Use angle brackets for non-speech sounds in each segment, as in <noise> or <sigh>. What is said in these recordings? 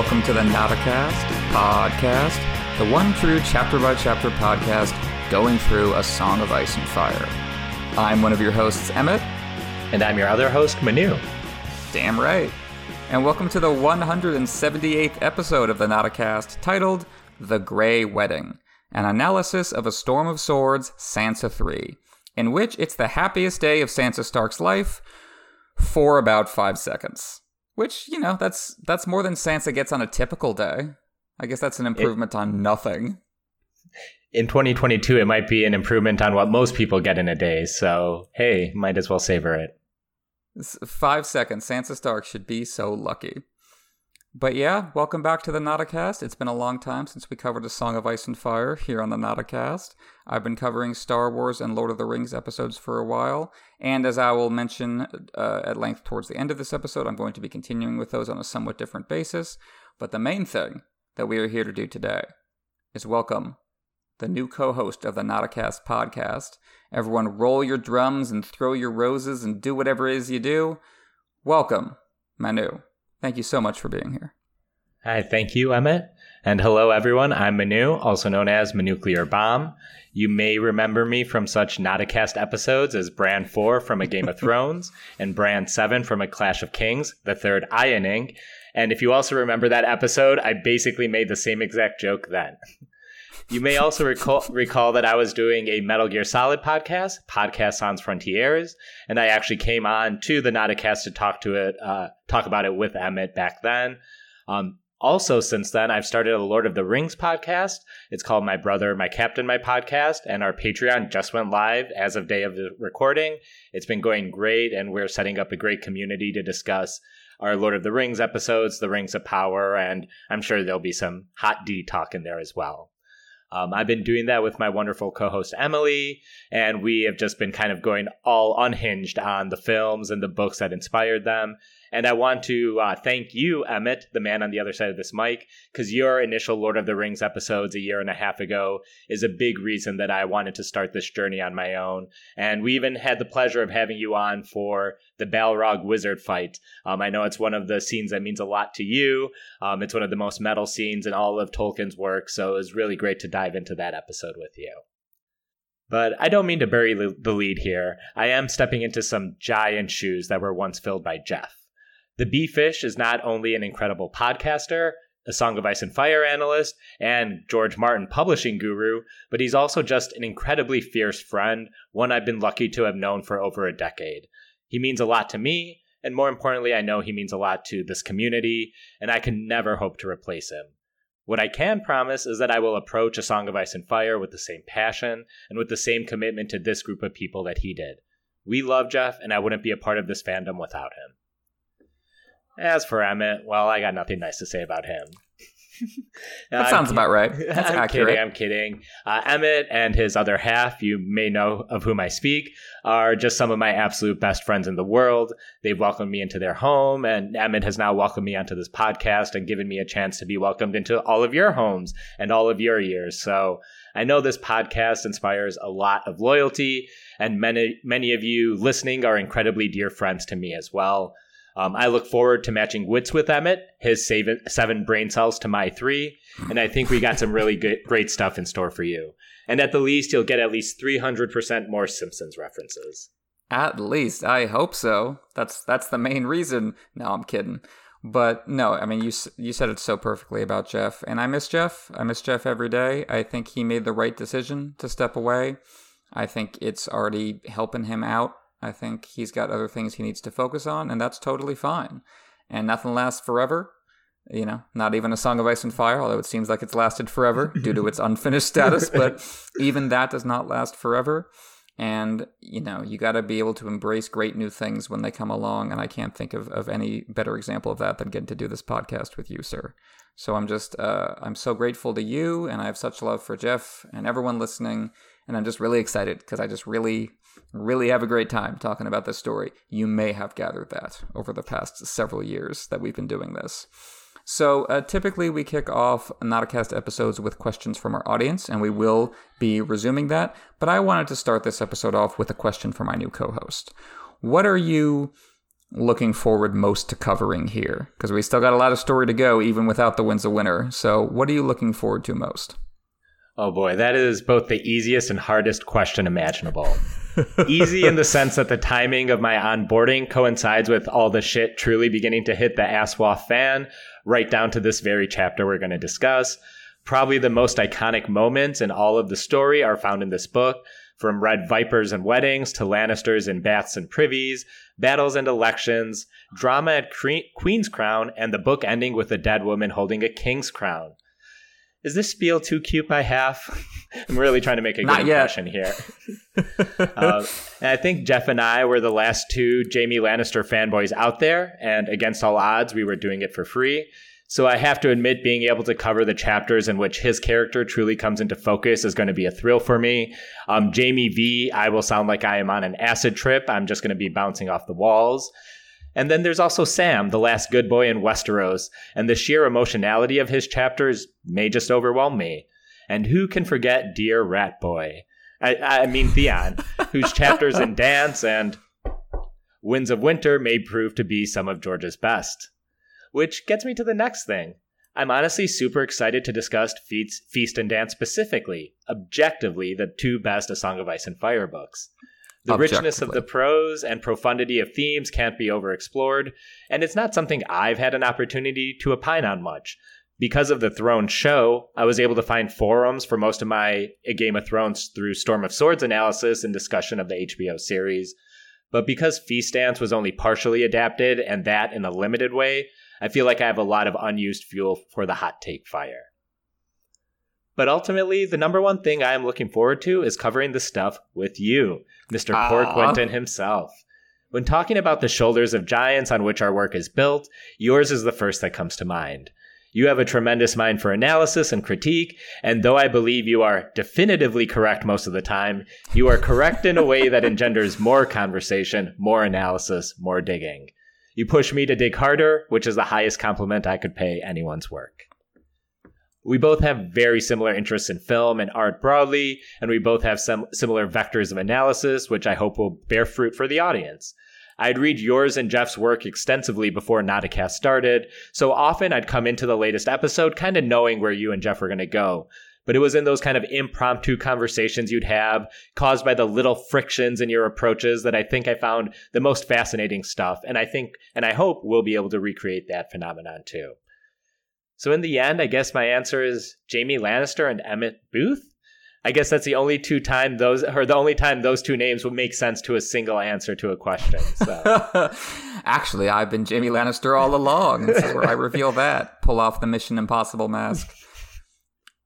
Welcome to the Nauticast podcast, the one true chapter by chapter podcast going through a song of ice and fire. I'm one of your hosts, Emmett. And I'm your other host, Manu. Damn right. And welcome to the 178th episode of the Nauticast titled The Grey Wedding, an analysis of A Storm of Swords, Sansa 3, in which it's the happiest day of Sansa Stark's life for about five seconds. Which, you know, that's that's more than Sansa gets on a typical day. I guess that's an improvement it, on nothing. In 2022, it might be an improvement on what most people get in a day. So, hey, might as well savor it. Five seconds. Sansa Stark should be so lucky. But yeah, welcome back to the Nauticast. It's been a long time since we covered a Song of Ice and Fire here on the Nauticast. I've been covering Star Wars and Lord of the Rings episodes for a while, and as I will mention uh, at length towards the end of this episode, I'm going to be continuing with those on a somewhat different basis. But the main thing that we are here to do today is welcome the new co host of the Nauticast podcast. Everyone, roll your drums and throw your roses and do whatever it is you do. Welcome, Manu. Thank you so much for being here. Hi, thank you, Emmett. And hello, everyone. I'm Manu, also known as Manuclear Bomb. You may remember me from such Nauticast episodes as Bran 4 from A Game of <laughs> Thrones and Bran 7 from A Clash of Kings, the third Ironing. And if you also remember that episode, I basically made the same exact joke then. <laughs> You may also recall, recall that I was doing a Metal Gear Solid podcast, Podcast Sans Frontiers, and I actually came on to the Nauticast to talk to it, uh, talk about it with Emmett back then. Um, also, since then, I've started a Lord of the Rings podcast. It's called My Brother, My Captain, My Podcast, and our Patreon just went live as of day of the recording. It's been going great, and we're setting up a great community to discuss our Lord of the Rings episodes, the Rings of Power, and I'm sure there'll be some hot D talk in there as well. Um, I've been doing that with my wonderful co host Emily, and we have just been kind of going all unhinged on the films and the books that inspired them. And I want to uh, thank you, Emmett, the man on the other side of this mic, because your initial Lord of the Rings episodes a year and a half ago is a big reason that I wanted to start this journey on my own. And we even had the pleasure of having you on for the Balrog wizard fight. Um, I know it's one of the scenes that means a lot to you. Um, it's one of the most metal scenes in all of Tolkien's work, so it was really great to dive into that episode with you. But I don't mean to bury the lead here. I am stepping into some giant shoes that were once filled by Jeff. The Bee Fish is not only an incredible podcaster, a Song of Ice and Fire analyst, and George Martin publishing guru, but he's also just an incredibly fierce friend, one I've been lucky to have known for over a decade. He means a lot to me, and more importantly, I know he means a lot to this community, and I can never hope to replace him. What I can promise is that I will approach A Song of Ice and Fire with the same passion and with the same commitment to this group of people that he did. We love Jeff, and I wouldn't be a part of this fandom without him. As for Emmett, well, I got nothing nice to say about him. <laughs> that sounds about right. <laughs> That's I'm accurate. kidding. I'm kidding. Uh, Emmett and his other half, you may know of whom I speak, are just some of my absolute best friends in the world. They've welcomed me into their home, and Emmett has now welcomed me onto this podcast and given me a chance to be welcomed into all of your homes and all of your ears. So I know this podcast inspires a lot of loyalty, and many many of you listening are incredibly dear friends to me as well. Um, I look forward to matching wits with Emmett, his seven, seven brain cells to my three, and I think we got some really good, great stuff in store for you. And at the least, you'll get at least 300% more Simpsons references. At least, I hope so. That's that's the main reason. No, I'm kidding. But no, I mean you you said it so perfectly about Jeff, and I miss Jeff. I miss Jeff every day. I think he made the right decision to step away. I think it's already helping him out I think he's got other things he needs to focus on, and that's totally fine. And nothing lasts forever. You know, not even a Song of Ice and Fire, although it seems like it's lasted forever <laughs> due to its unfinished status, but even that does not last forever. And, you know, you got to be able to embrace great new things when they come along. And I can't think of, of any better example of that than getting to do this podcast with you, sir. So I'm just, uh, I'm so grateful to you. And I have such love for Jeff and everyone listening. And I'm just really excited because I just really, really have a great time talking about this story. You may have gathered that over the past several years that we've been doing this. So, uh, typically, we kick off Nauticast episodes with questions from our audience, and we will be resuming that. But I wanted to start this episode off with a question for my new co host. What are you looking forward most to covering here? Because we still got a lot of story to go, even without the Winds of Winter. So, what are you looking forward to most? Oh boy, that is both the easiest and hardest question imaginable. <laughs> Easy in the sense that the timing of my onboarding coincides with all the shit truly beginning to hit the Aswath fan, right down to this very chapter we're going to discuss. Probably the most iconic moments in all of the story are found in this book, from red vipers and weddings to Lannisters and baths and privies, battles and elections, drama at Queen's Crown, and the book ending with a dead woman holding a king's crown. Is this spiel too cute by half? <laughs> I'm really trying to make a good impression here. uh, and I think Jeff and I were the last two Jaime Lannister fanboys out there, and against all odds, we were doing it for free. So I have to admit, being able to cover the chapters in which his character truly comes into focus is going to be a thrill for me. Um, Jaime V, I will sound like I am on an acid trip. I'm just going to be bouncing off the walls. And then there's also Sam, the last good boy in Westeros, and the sheer emotionality of his chapters may just overwhelm me. And who can forget Dear Rat Boy? I, I mean Theon, <laughs> whose chapters in Dance and Winds of Winter may prove to be some of George's best. Which gets me to the next thing. I'm honestly super excited to discuss Feast, Feast and Dance specifically, objectively, the two best A Song of Ice and Fire books. The richness of the prose and profundity of themes can't be overexplored, and it's not something I've had an opportunity to opine on much, because of the Throne show, I was able to find forums for most of my Game of Thrones through Storm of Swords analysis and discussion of the HBO series. But because Feast Dance was only partially adapted and that in a limited way, I feel like I have a lot of unused fuel for the hot take fire. But ultimately, the number one thing I am looking forward to is covering the stuff with you, Mr. Aww. Ah. Quentin himself. When talking about the shoulders of giants on which our work is built, yours is the first that comes to mind. You have a tremendous mind for analysis and critique, and though I believe you are definitively correct most of the time, you are correct in a way that engenders more conversation, more analysis, more digging. You push me to dig harder, which is the highest compliment I could pay anyone's work. We both have very similar interests in film and art broadly, and we both have some similar vectors of analysis, which I hope will bear fruit for the audience. I'd read yours and Jeff's work extensively before Nauticast started, so often I'd come into the latest episode kind of knowing where you and Jeff were going to go. But it was in those kind of impromptu conversations you'd have, caused by the little frictions in your approaches, that I think I found the most fascinating stuff. And I think, and I hope we'll be able to recreate that phenomenon too. So in the end, I guess my answer is Jaime Lannister and Emmett Booth. I guess that's the only two time those or the only time those two names would make sense to a single answer to a question. So. <laughs> Actually, I've been Jaime Lannister all along. This is where I reveal that. Pull off the Mission Impossible mask.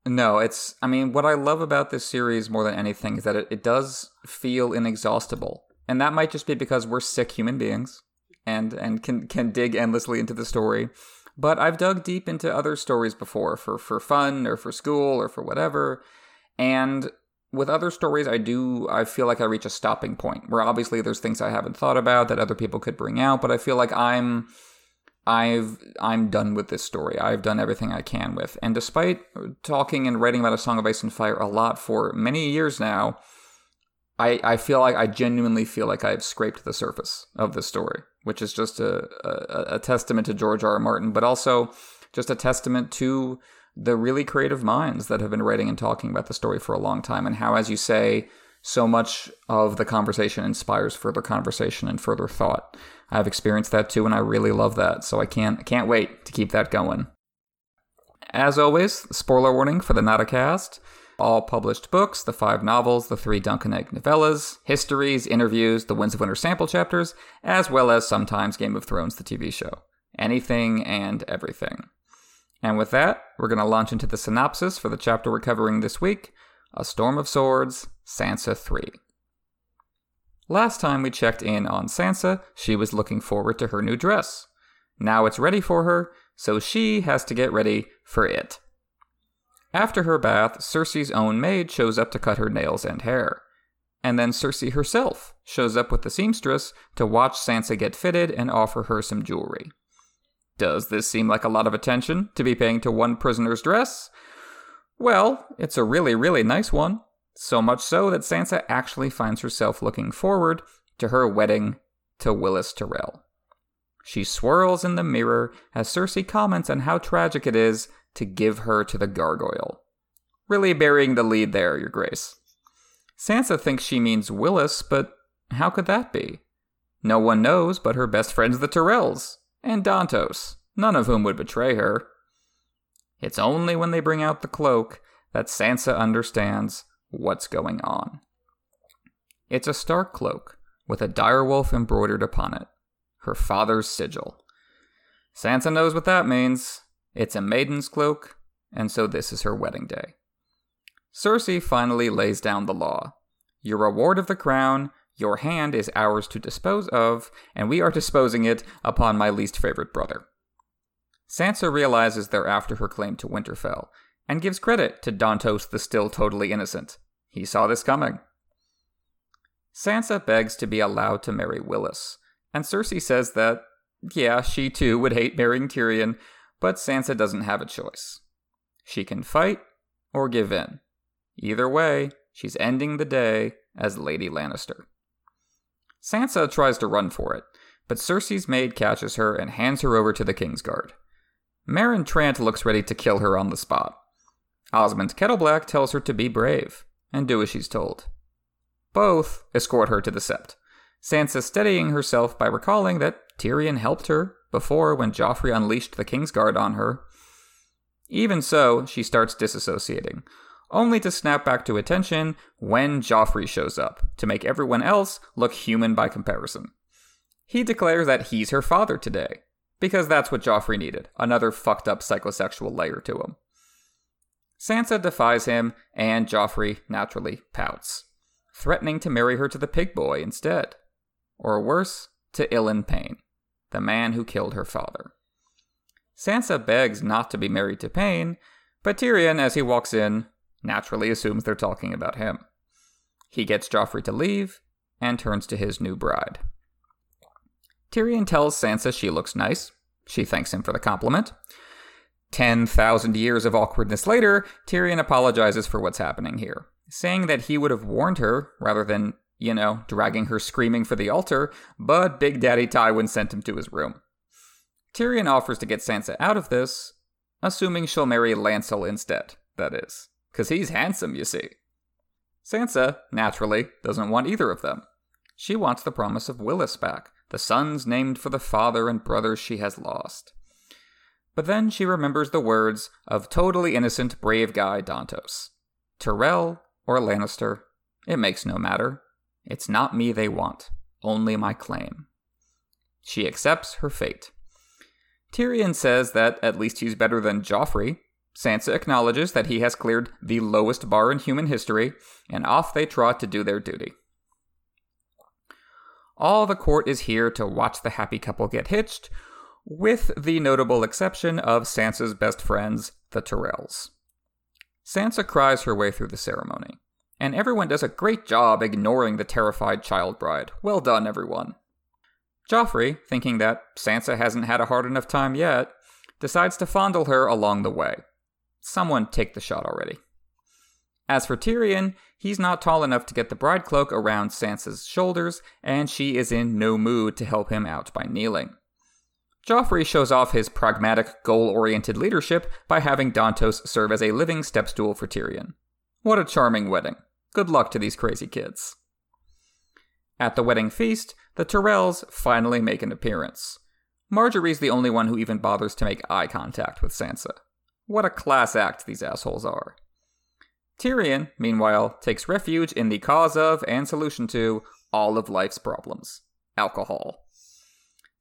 No, it's. I mean, what I love about this series more than anything is that it, it does feel inexhaustible, and that might just be because we're sick human beings, and and can can dig endlessly into the story. But I've dug deep into other stories before for for fun or for school or for whatever and with other stories, I do, I feel like I reach a stopping point where obviously there's things I haven't thought about that other people could bring out, but I feel like I'm, I've, I'm done with this story. I've done everything I can with. And despite talking and writing about A Song of Ice and Fire a lot for many years now, I, I feel like I genuinely feel like I've scraped the surface of this story, which is just a, a, a testament to George R. R. Martin, but also just a testament to the really creative minds that have been writing and talking about the story for a long time, and how, as you say, so much of the conversation inspires further conversation and further thought. I've experienced that too, and I really love that. So I can't can't wait to keep that going. As always, spoiler warning for the Nauticast. All published books, the five novels, the three Dunk and Egg novellas, histories, interviews, the Winds of Winter sample chapters, as well as sometimes Game of Thrones, the TV show. Anything and everything. And with that, we're going to launch into the synopsis for the chapter we're covering this week A Storm of Swords, Sansa 3. Last time we checked in on Sansa, she was looking forward to her new dress. Now it's ready for her, so she has to get ready for it. After her bath, Cersei's own maid shows up to cut her nails and hair. And then Cersei herself shows up with the seamstress to watch Sansa get fitted and offer her some jewelry. Does this seem like a lot of attention to be paying to one prisoner's dress? Well, it's a really, really nice one. So much so that Sansa actually finds herself looking forward to her wedding to Willas Tyrell. She swirls in the mirror as Cersei comments on how tragic it is to give her to the gargoyle. Really burying the lead there, Your Grace. Sansa thinks she means Willas, but how could that be? No one knows but her best friends, the Tyrells, and Dontos, none of whom would betray her. It's only when they bring out the cloak that Sansa understands what's going on. It's a Stark cloak with a direwolf embroidered upon it, her father's sigil. Sansa knows what that means. It's a maiden's cloak, and so this is her wedding day. Cersei finally lays down the law. Your reward of the crown, your hand is ours to dispose of, and we are disposing it upon my least favorite brother. Sansa realizes they're after her claim to Winterfell, and gives credit to Dontos the still totally innocent. He saw this coming. Sansa begs to be allowed to marry Willas, and Cersei says that, yeah, she too would hate marrying Tyrion, but Sansa doesn't have a choice. She can fight or give in. Either way, she's ending the day as Lady Lannister. Sansa tries to run for it, but Cersei's maid catches her and hands her over to the Kingsguard. Meryn Trant looks ready to kill her on the spot. Osmond Kettleblack tells her to be brave and do as she's told. Both escort her to the Sept, Sansa steadying herself by recalling that Tyrion helped her before when Joffrey unleashed the Kingsguard on her. Even so, she starts disassociating, only to snap back to attention when Joffrey shows up, to make everyone else look human by comparison. He declares that he's her father today, because that's what Joffrey needed another fucked up psychosexual layer to him. Sansa defies him, and Joffrey naturally pouts, threatening to marry her to the pig boy instead. Or worse, to Ilyn Payne, the man who killed her father. Sansa begs not to be married to Payne, but Tyrion, as he walks in, naturally assumes they're talking about him. He gets Joffrey to leave and turns to his new bride. Tyrion tells Sansa she looks nice. She thanks him for the compliment. 10,000 years of awkwardness later, Tyrion apologizes for what's happening here, saying that he would have warned her rather than, you know, dragging her screaming for the altar, but Big Daddy Tywin sent him to his room. Tyrion offers to get Sansa out of this, assuming she'll marry Lancel instead, that is. Because he's handsome, you see. Sansa, naturally, doesn't want either of them. She wants the promise of Willas back, the sons named for the father and brothers she has lost. But then she remembers the words of totally innocent brave guy Dontos Tyrell or Lannister, it makes no matter. It's not me they want, only my claim. She accepts her fate. Tyrion says that at least he's better than Joffrey. Sansa acknowledges that he has cleared the lowest bar in human history, and off they trot to do their duty. All the court is here to watch the happy couple get hitched, with the notable exception of Sansa's best friends, the Tyrells. Sansa cries her way through the ceremony, and everyone does a great job ignoring the terrified child bride. Well done, everyone. Joffrey, thinking that Sansa hasn't had a hard enough time yet, decides to fondle her along the way. Someone take the shot already. As for Tyrion, he's not tall enough to get the bride cloak around Sansa's shoulders, and she is in no mood to help him out by kneeling. Joffrey shows off his pragmatic, goal oriented leadership by having Dontos serve as a living step stool for Tyrion. What a charming wedding. Good luck to these crazy kids. At the wedding feast, the Tyrells finally make an appearance. Margaery's the only one who even bothers to make eye contact with Sansa. What a class act these assholes are. Tyrion, meanwhile, takes refuge in the cause of and solution to all of life's problems alcohol.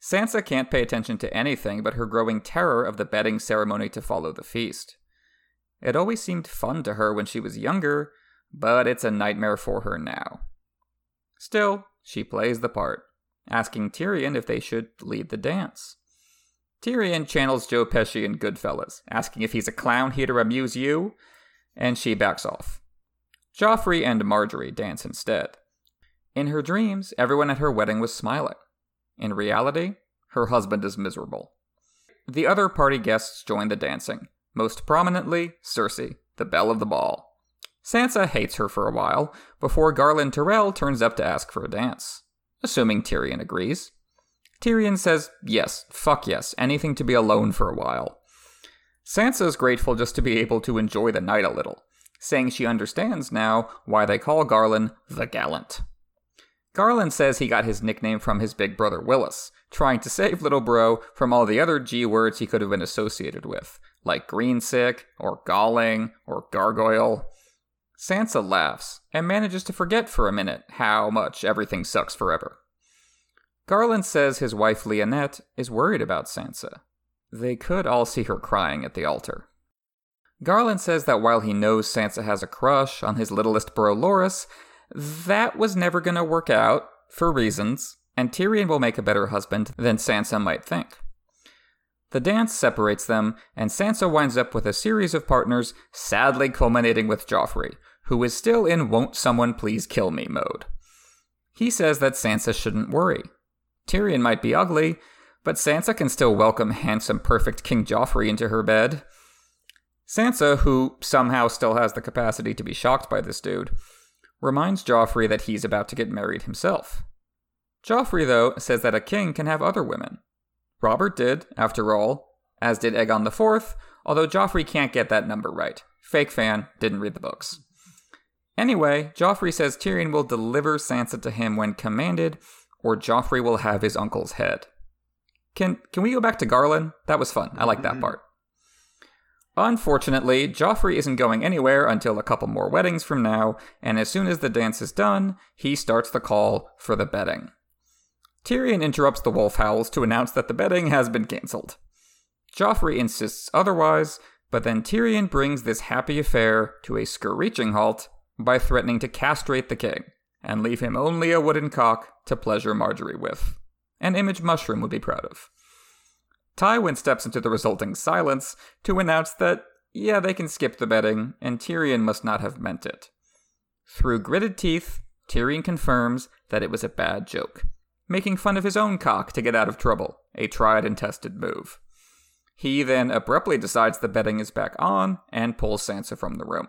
Sansa can't pay attention to anything but her growing terror of the bedding ceremony to follow the feast. It always seemed fun to her when she was younger, but it's a nightmare for her now. Still, she plays the part, asking Tyrion if they should lead the dance. Tyrion channels Joe Pesci in Goodfellas, asking if he's a clown here to amuse you, and she backs off. Joffrey and Margaery dance instead. In her dreams, everyone at her wedding was smiling. In reality, her husband is miserable. The other party guests join the dancing, most prominently Cersei, the belle of the ball. Sansa hates her for a while, before Garlan Tyrell turns up to ask for a dance, assuming Tyrion agrees. Tyrion says yes, fuck yes, anything to be alone for a while. Sansa is grateful just to be able to enjoy the night a little, saying she understands now why they call Garlan the Gallant. Garlan says he got his nickname from his big brother Willas, trying to save little bro from all the other G words he could have been associated with, like greensick, or galling, or gargoyle. Sansa laughs and manages to forget for a minute how much everything sucks forever. Garlan says his wife Leonette is worried about Sansa. They could all see her crying at the altar. Garlan says that while he knows Sansa has a crush on his littlest bro Loras, that was never going to work out, for reasons, and Tyrion will make a better husband than Sansa might think. The dance separates them, and Sansa winds up with a series of partners, sadly culminating with Joffrey, who is still in won't someone please kill me mode. He says that Sansa shouldn't worry. Tyrion might be ugly, but Sansa can still welcome handsome, perfect King Joffrey into her bed. Sansa, who somehow still has the capacity to be shocked by this dude, reminds Joffrey that he's about to get married himself. Joffrey, though, says that a king can have other women. Robert did, after all, as did Aegon IV, although Joffrey can't get that number right. Fake fan, didn't read the books. Anyway, Joffrey says Tyrion will deliver Sansa to him when commanded, or Joffrey will have his uncle's head. Can can we go back to Garlan? That was fun. I like that mm-hmm. part. Unfortunately, Joffrey isn't going anywhere until a couple more weddings from now, and as soon as the dance is done, he starts the call for the bedding. Tyrion interrupts the wolf howls to announce that the bedding has been cancelled. Joffrey insists otherwise, but then Tyrion brings this happy affair to a screeching halt by threatening to castrate the king and leave him only a wooden cock to pleasure Margaery with. An image Mushroom would be proud of. Tywin steps into the resulting silence to announce that, yeah, they can skip the bedding, and Tyrion must not have meant it. Through gritted teeth, Tyrion confirms that it was a bad joke, making fun of his own cock to get out of trouble, a tried and tested move. He then abruptly decides the bedding is back on and pulls Sansa from the room.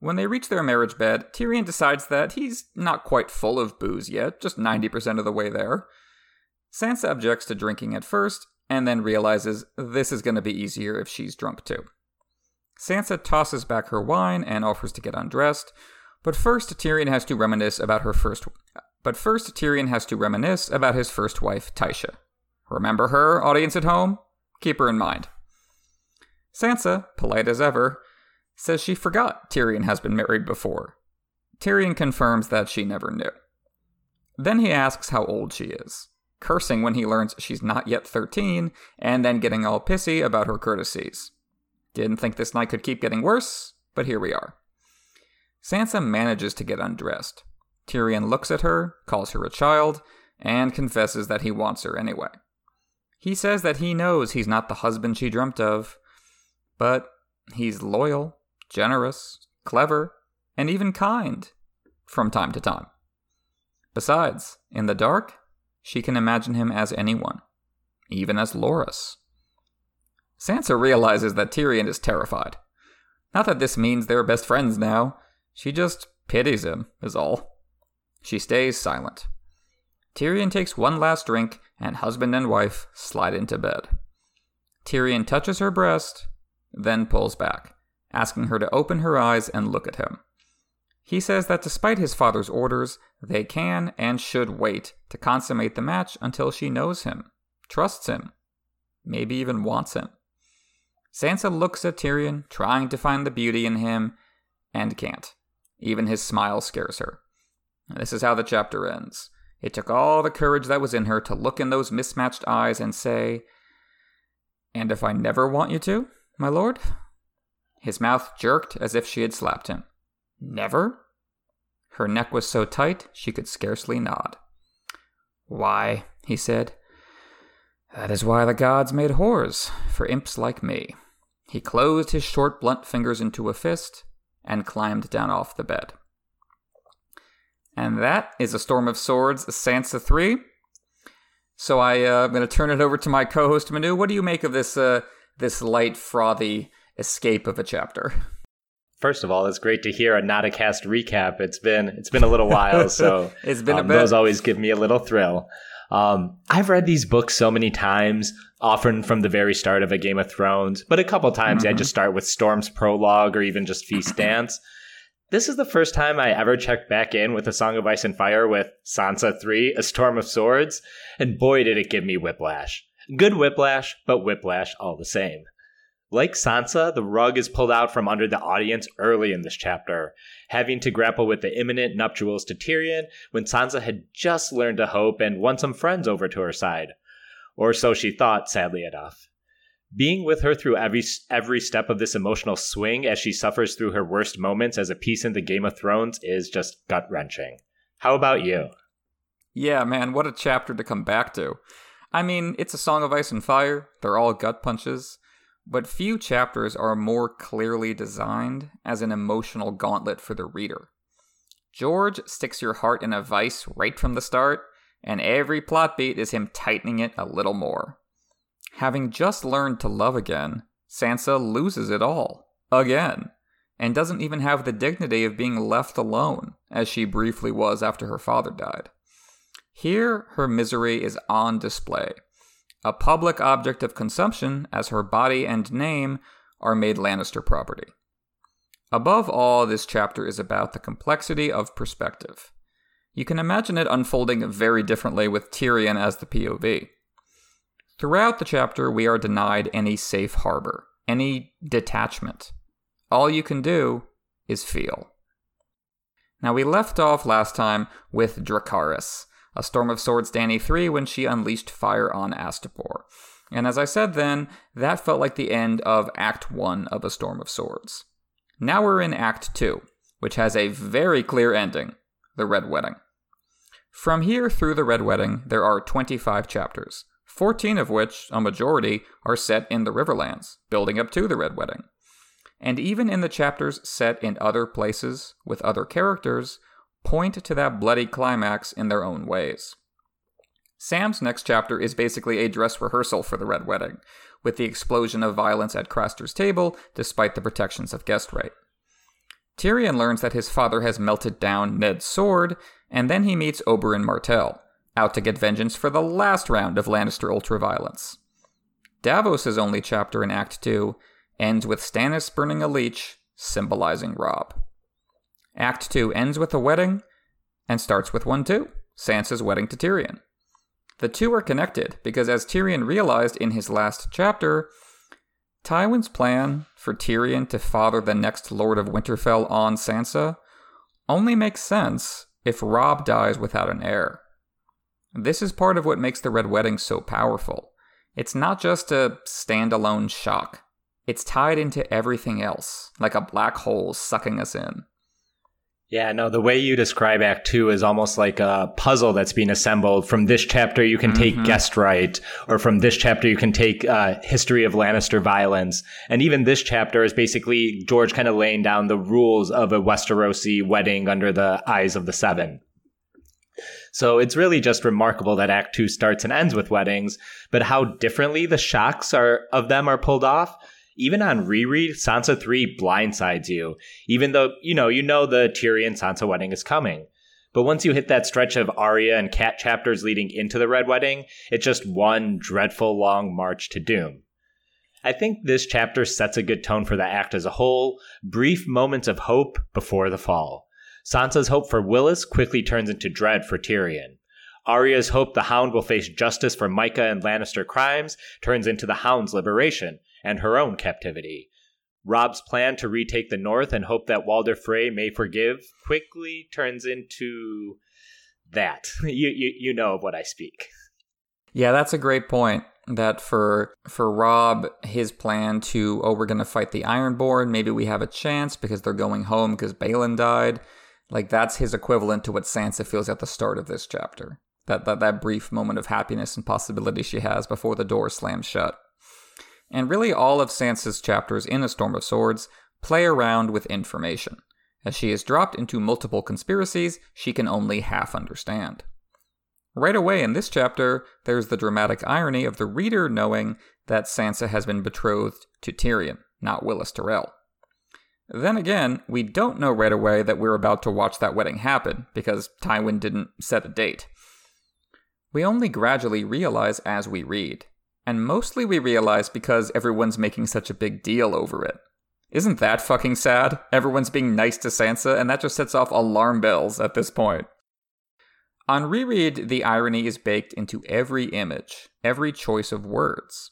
When they reach their marriage bed, Tyrion decides that he's not quite full of booze yet, just 90% of the way there. Sansa objects to drinking at first, and then realizes this is going to be easier if she's drunk too. Sansa tosses back her wine and offers to get undressed, but first Tyrion has to reminisce about her first but first Tyrion has to reminisce about his first wife, Tysha. Remember her, audience at home? Keep her in mind. Sansa, polite as ever, says she forgot Tyrion has been married before. Tyrion confirms that she never knew. Then he asks how old she is, cursing when he learns she's not yet 13, and then getting all pissy about her courtesies. Didn't think this night could keep getting worse, but here we are. Sansa manages to get undressed. Tyrion looks at her, calls her a child, and confesses that he wants her anyway. He says that he knows he's not the husband she dreamt of, but he's loyal generous, clever, and even kind from time to time. Besides, in the dark, she can imagine him as anyone, even as Loras. Sansa realizes that Tyrion is terrified. Not that this means they're best friends now, she just pities him, is all. She stays silent. Tyrion takes one last drink, and husband and wife slide into bed. Tyrion touches her breast, then pulls back asking her to open her eyes and look at him. He says that despite his father's orders, they can and should wait to consummate the match until she knows him, trusts him, maybe even wants him. Sansa looks at Tyrion, trying to find the beauty in him, and can't. Even his smile scares her. This is how the chapter ends. It took all the courage that was in her to look in those mismatched eyes and say, And if I never want you to, my lord? His mouth jerked as if she had slapped him. Never? Her neck was so tight she could scarcely nod. Why, he said, that is why the gods made whores, for imps like me. He closed his short, blunt fingers into a fist and climbed down off the bed. And that is A Storm of Swords, Sansa 3. So I, uh, I'm going to turn it over to my co host, Manu. What do you make of this, uh, this light, frothy escape of a chapter. First of all, it's great to hear a not a cast recap. It's been it's been a little while, <laughs> so it's been um. Those always give me a little thrill. Um, I've read these books so many times, often from the very start of a Game of Thrones, but a couple times mm-hmm. I just start with Storm's prologue or even just Feast <laughs> Dance. This is the first time I ever checked back in with A Song of Ice and Fire with Sansa 3, A Storm of Swords, and boy did it give me whiplash. Good whiplash, but whiplash all the same. Like Sansa, the rug is pulled out from under the audience early in this chapter, having to grapple with the imminent nuptials to Tyrion when Sansa had just learned to hope and won some friends over to her side. Or so she thought, sadly enough. Being with her through every every step of this emotional swing as she suffers through her worst moments as a piece in the Game of Thrones is just gut wrenching. How about you? Yeah, man, what a chapter to come back to. I mean, it's a song of ice and fire. They're all gut punches, but few chapters are more clearly designed as an emotional gauntlet for the reader. George sticks your heart in a vice right from the start, and every plot beat is him tightening it a little more. Having just learned to love again, Sansa loses it all. Again. And doesn't even have the dignity of being left alone, as she briefly was after her father died. Here, her misery is on display. A public object of consumption, as her body and name are made Lannister property. Above all, this chapter is about the complexity of perspective. You can imagine it unfolding very differently with Tyrion as the POV. Throughout the chapter, we are denied any safe harbor, any detachment. All you can do is feel. Now, we left off last time with Dracarys, a Storm of Swords Dany 3 when she unleashed fire on Astapor. And as I said then, that felt like the end of Act 1 of A Storm of Swords. Now we're in Act 2, which has a very clear ending the Red Wedding. From here through the Red Wedding, there are 25 chapters, 14 of which, a majority, are set in the Riverlands, building up to the Red Wedding. And even in the chapters set in other places with other characters, point to that bloody climax in their own ways. Sam's next chapter is basically a dress rehearsal for the Red Wedding, with the explosion of violence at Craster's table despite the protections of guest right. Tyrion learns that his father has melted down Ned's sword, and then he meets Oberyn Martell, out to get vengeance for the last round of Lannister ultraviolence. Davos's only chapter in Act 2 ends with Stannis burning a leech, symbolizing Robb. Act 2 ends with a wedding and starts with one too, Sansa's wedding to Tyrion. The two are connected because, as Tyrion realized in his last chapter, Tywin's plan for Tyrion to father the next Lord of Winterfell on Sansa only makes sense if Robb dies without an heir. This is part of what makes the Red Wedding so powerful. It's not just a standalone shock, it's tied into everything else, like a black hole sucking us in. Yeah, no, the way you describe Act Two is almost like a puzzle that's being assembled. From this chapter, you can take mm-hmm. guest right, or from this chapter, you can take uh, history of Lannister violence. And even this chapter is basically George kind of laying down the rules of a Westerosi wedding under the eyes of the Seven. So it's really just remarkable that Act 2 starts and ends with weddings, but how differently the shocks are of them are pulled off. Even on reread, Sansa 3 blindsides you, even though, you know, you know the Tyrion Sansa wedding is coming. But once you hit that stretch of Arya and Cat chapters leading into the Red Wedding, it's just one dreadful long march to doom. I think this chapter sets a good tone for the act as a whole, brief moments of hope before the fall. Sansa's hope for Willas quickly turns into dread for Tyrion. Arya's hope the Hound will face justice for Mycah and Lannister crimes turns into the Hound's liberation and her own captivity. Robb's plan to retake the North and hope that Walder Frey may forgive quickly turns into that. <laughs> You, you, you know of what I speak. Yeah, that's a great point. That for for Robb, his plan to oh we're gonna fight the Ironborn, maybe we have a chance because they're going home because Balon died. Like that's his equivalent to what Sansa feels at the start of this chapter. That that, that brief moment of happiness and possibility she has before the door slams shut. And really all of Sansa's chapters in A Storm of Swords play around with information. As she is dropped into multiple conspiracies she can only half understand. Right away in this chapter, there's the dramatic irony of the reader knowing that Sansa has been betrothed to Tyrion, not Willas Tyrell. Then again, we don't know right away that we're about to watch that wedding happen, because Tywin didn't set a date. We only gradually realize as we read, and mostly we realize because everyone's making such a big deal over it. Isn't that fucking sad? Everyone's being nice to Sansa, and that just sets off alarm bells at this point. On reread, the irony is baked into every image, every choice of words.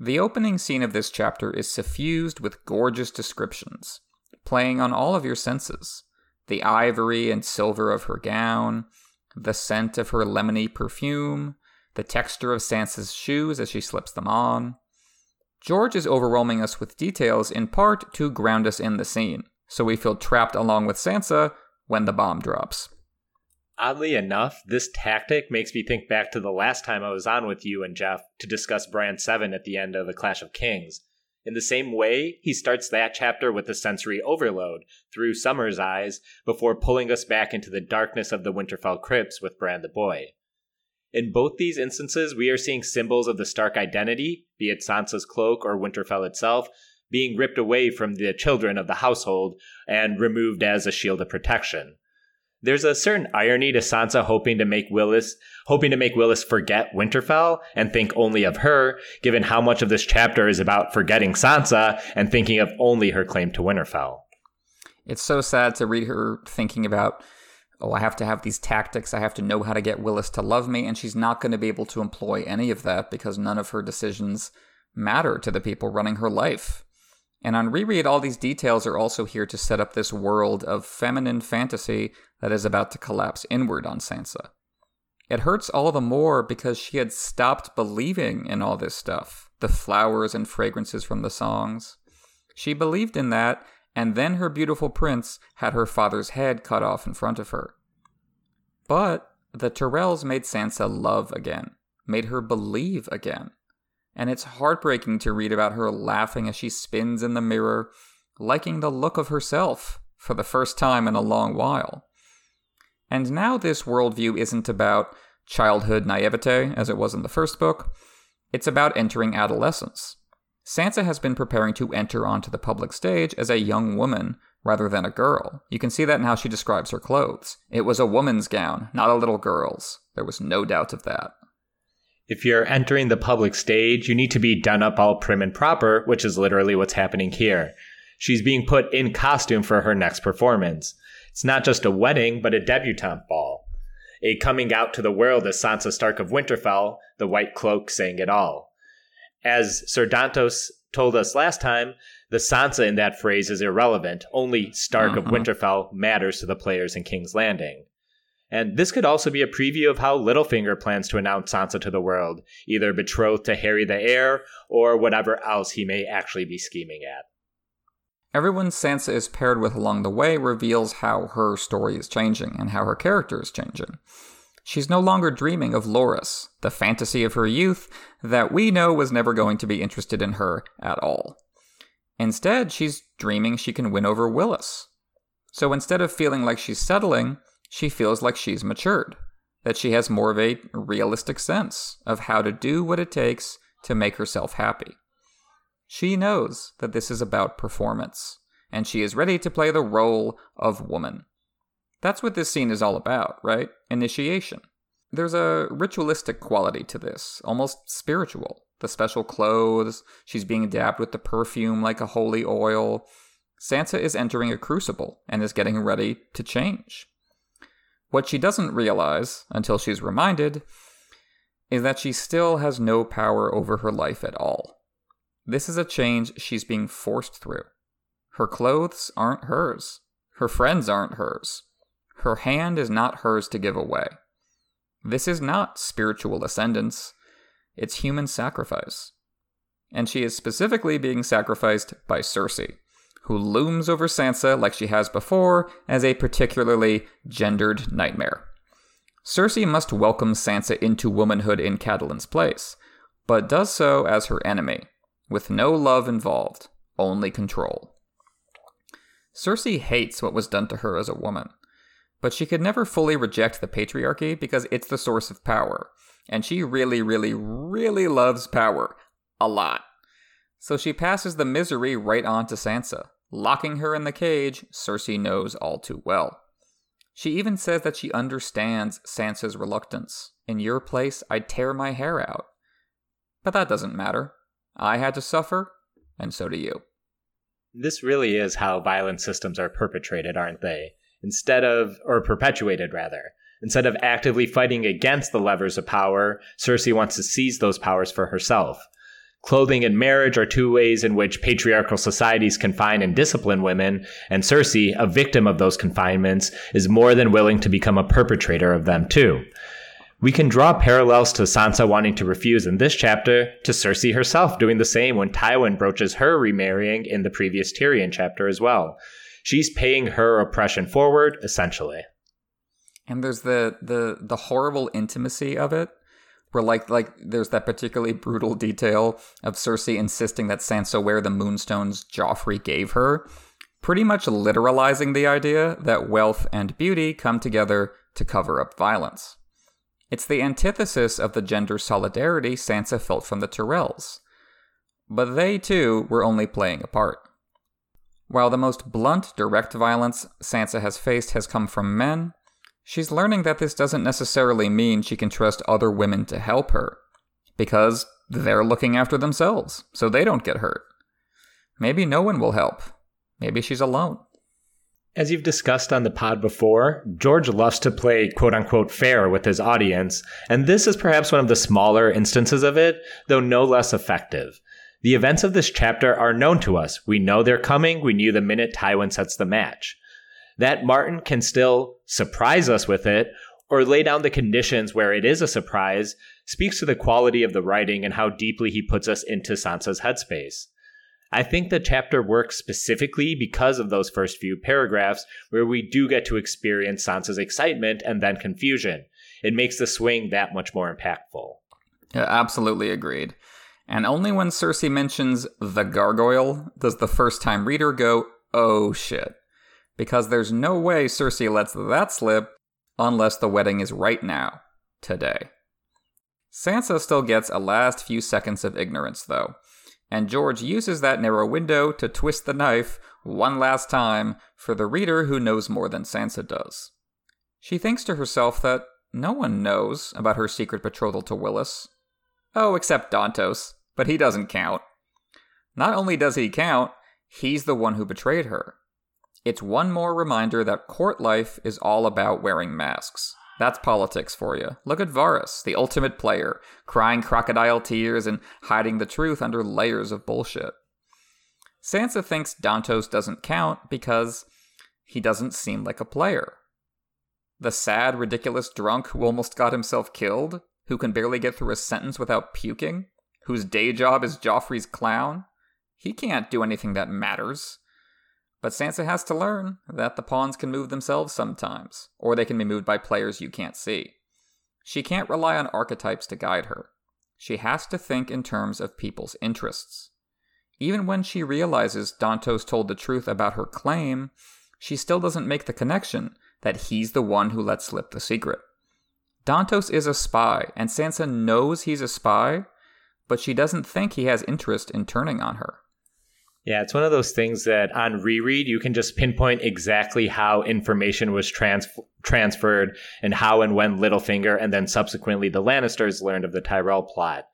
The opening scene of this chapter is suffused with gorgeous descriptions, playing on all of your senses the ivory and silver of her gown, the scent of her lemony perfume, the texture of Sansa's shoes as she slips them on. George is overwhelming us with details in part to ground us in the scene, so we feel trapped along with Sansa when the bomb drops. Oddly enough, this tactic makes me think back to the last time I was on with you and Jeff to discuss Bran 7 at the end of The Clash of Kings. In the same way, he starts that chapter with the sensory overload through Summer's eyes before pulling us back into the darkness of the Winterfell crypts with Bran the boy. In both these instances, we are seeing symbols of the Stark identity, be it Sansa's cloak or Winterfell itself, being ripped away from the children of the household and removed as a shield of protection there's a certain irony to Sansa hoping to make Willas hoping to make Willas forget Winterfell and think only of her, given how much of this chapter is about forgetting Sansa and thinking of only her claim to Winterfell. It's so sad to read her thinking about, oh, I have to have these tactics, I have to know how to get Willas to love me, and she's not going to be able to employ any of that because none of her decisions matter to the people running her life. And on reread, all these details are also here to set up this world of feminine fantasy that is about to collapse inward on Sansa. It hurts all the more because she had stopped believing in all this stuff the flowers and fragrances from the songs. She believed in that, and then her beautiful prince had her father's head cut off in front of her. But the Tyrells made Sansa love again, made her believe again and it's heartbreaking to read about her laughing as she spins in the mirror, liking the look of herself for the first time in a long while. And now this worldview isn't about childhood naivete, as it was in the first book, it's about entering adolescence. Sansa has been preparing to enter onto the public stage as a young woman rather than a girl. You can see that in how she describes her clothes. It was a woman's gown, not a little girl's. There was no doubt of that. If you're entering the public stage, you need to be done up all prim and proper, which is literally what's happening here. She's being put in costume for her next performance. It's not just a wedding, but a debutante ball. A coming out to the world as Sansa Stark of Winterfell, the White Cloak saying it all. As Sir Dontos told us last time, the Sansa in that phrase is irrelevant. Only Stark of mm-hmm. Winterfell matters to the players in King's Landing. And this could also be a preview of how Littlefinger plans to announce Sansa to the world, either betrothed to Harry the Heir or whatever else he may actually be scheming at. Everyone Sansa is paired with along the way reveals how her story is changing and how her character is changing. She's no longer dreaming of Loras, the fantasy of her youth that we know was never going to be interested in her at all. Instead, she's dreaming she can win over Willas. So instead of feeling like she's settling, she feels like she's matured, that she has more of a realistic sense of how to do what it takes to make herself happy. She knows that this is about performance, and she is ready to play the role of woman. That's what this scene is all about, right? Initiation. There's a ritualistic quality to this, almost spiritual. The special clothes, she's being dabbed with the perfume like a holy oil. Sansa is entering a crucible and is getting ready to change. What she doesn't realize, until she's reminded, is that she still has no power over her life at all. This is a change she's being forced through. Her clothes aren't hers. Her friends aren't hers. Her hand is not hers to give away. This is not spiritual ascendance, it's human sacrifice. And she is specifically being sacrificed by Cersei, who looms over Sansa like she has before as a particularly gendered nightmare. Cersei must welcome Sansa into womanhood in Catelyn's place, but does so as her enemy, with no love involved, only control. Cersei hates what was done to her as a woman, but she could never fully reject the patriarchy because it's the source of power, and she really, really, really loves power. A lot. So she passes the misery right on to Sansa. Locking her in the cage, Cersei knows all too well. She even says that she understands Sansa's reluctance. In your place, I'd tear my hair out. But that doesn't matter. I had to suffer, and so do you. This really is how violent systems are perpetrated, aren't they? Instead of, or perpetuated rather. Instead of actively fighting against the levers of power, Cersei wants to seize those powers for herself. Clothing and marriage are two ways in which patriarchal societies confine and discipline women, and Cersei, a victim of those confinements, is more than willing to become a perpetrator of them too. We can draw parallels to Sansa wanting to refuse in this chapter to Cersei herself doing the same when Tywin broaches her remarrying in the previous Tyrion chapter as well. She's paying her oppression forward, essentially. And there's the the the horrible intimacy of it where like like there's that particularly brutal detail of Cersei insisting that Sansa wear the moonstones Joffrey gave her, pretty much literalizing the idea that wealth and beauty come together to cover up violence. It's the antithesis of the gender solidarity Sansa felt from the Tyrells. But they, too, were only playing a part. While the most blunt, direct violence Sansa has faced has come from men, she's learning that this doesn't necessarily mean she can trust other women to help her, because they're looking after themselves, so they don't get hurt. Maybe no one will help. Maybe she's alone. As you've discussed on the pod before, George loves to play quote unquote fair with his audience, and this is perhaps one of the smaller instances of it, though no less effective. The events of this chapter are known to us. We know they're coming. We knew the minute Tywin sets the match. That Martin can still surprise us with it or lay down the conditions where it is a surprise speaks to the quality of the writing and how deeply he puts us into Sansa's headspace. I think the chapter works specifically because of those first few paragraphs where we do get to experience Sansa's excitement and then confusion. It makes the swing that much more impactful. Yeah, absolutely agreed. And only when Cersei mentions the gargoyle does the first time reader go, oh shit. Because there's no way Cersei lets that slip unless the wedding is right now, today. Sansa still gets a last few seconds of ignorance, though and George uses that narrow window to twist the knife one last time for the reader who knows more than Sansa does. She thinks to herself that no one knows about her secret betrothal to Willas. Oh, except Dontos, but he doesn't count. Not only does he count, he's the one who betrayed her. It's one more reminder that court life is all about wearing masks. That's politics for you. Look at Varys, the ultimate player, crying crocodile tears and hiding the truth under layers of bullshit. Sansa thinks Dontos doesn't count because he doesn't seem like a player. The sad, ridiculous drunk who almost got himself killed, who can barely get through a sentence without puking, whose day job is Joffrey's clown, he can't do anything that matters. But Sansa has to learn that the pawns can move themselves sometimes, or they can be moved by players you can't see. She can't rely on archetypes to guide her. She has to think in terms of people's interests. Even when she realizes Dontos told the truth about her claim, she still doesn't make the connection that he's the one who let slip the secret. Dontos is a spy, and Sansa knows he's a spy, but she doesn't think he has interest in turning on her. Yeah, it's one of those things that on reread, you can just pinpoint exactly how information was trans- transferred and how and when Littlefinger and then subsequently the Lannisters learned of the Tyrell plot.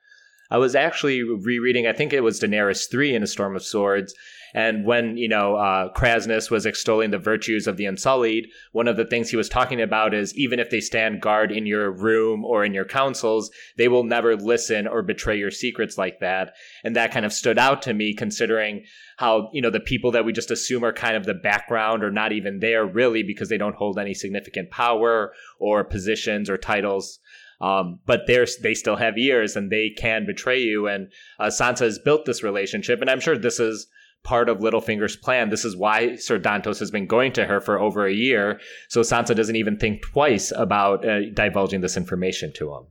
I was actually rereading, I think it was Daenerys 3 in A Storm of Swords, and when, you know, uh, Kraznys was extolling the virtues of the Unsullied, one of the things he was talking about is even if they stand guard in your room or in your councils, they will never listen or betray your secrets like that. And that kind of stood out to me considering how, you know, the people that we just assume are kind of the background or not even there really because they don't hold any significant power or positions or titles. Um, but they're they still have ears and they can betray you. And uh, Sansa has built this relationship, and I'm sure this is part of Littlefinger's plan. This is why Sir Dontos has been going to her for over a year. So Sansa doesn't even think twice about uh, divulging this information to him.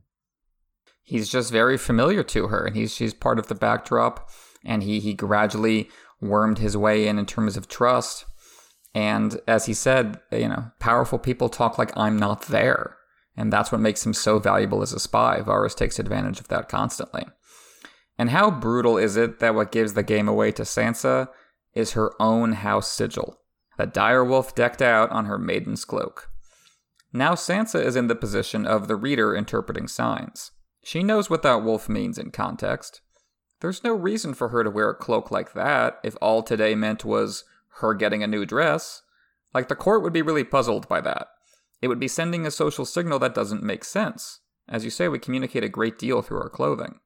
He's just very familiar to her, and he's she's part of the backdrop, and he he gradually wormed his way in in terms of trust. And as he said, you know, powerful people talk like I'm not there. And that's what makes him so valuable as a spy. Varys takes advantage of that constantly. And how brutal is it that what gives the game away to Sansa is her own house sigil, the direwolf decked out on her maiden's cloak. Now Sansa is in the position of the reader interpreting signs. She knows what that wolf means in context. There's no reason for her to wear a cloak like that if all today meant was her getting a new dress. Like, the court would be really puzzled by that. It would be sending a social signal that doesn't make sense. As you say, we communicate a great deal through our clothing.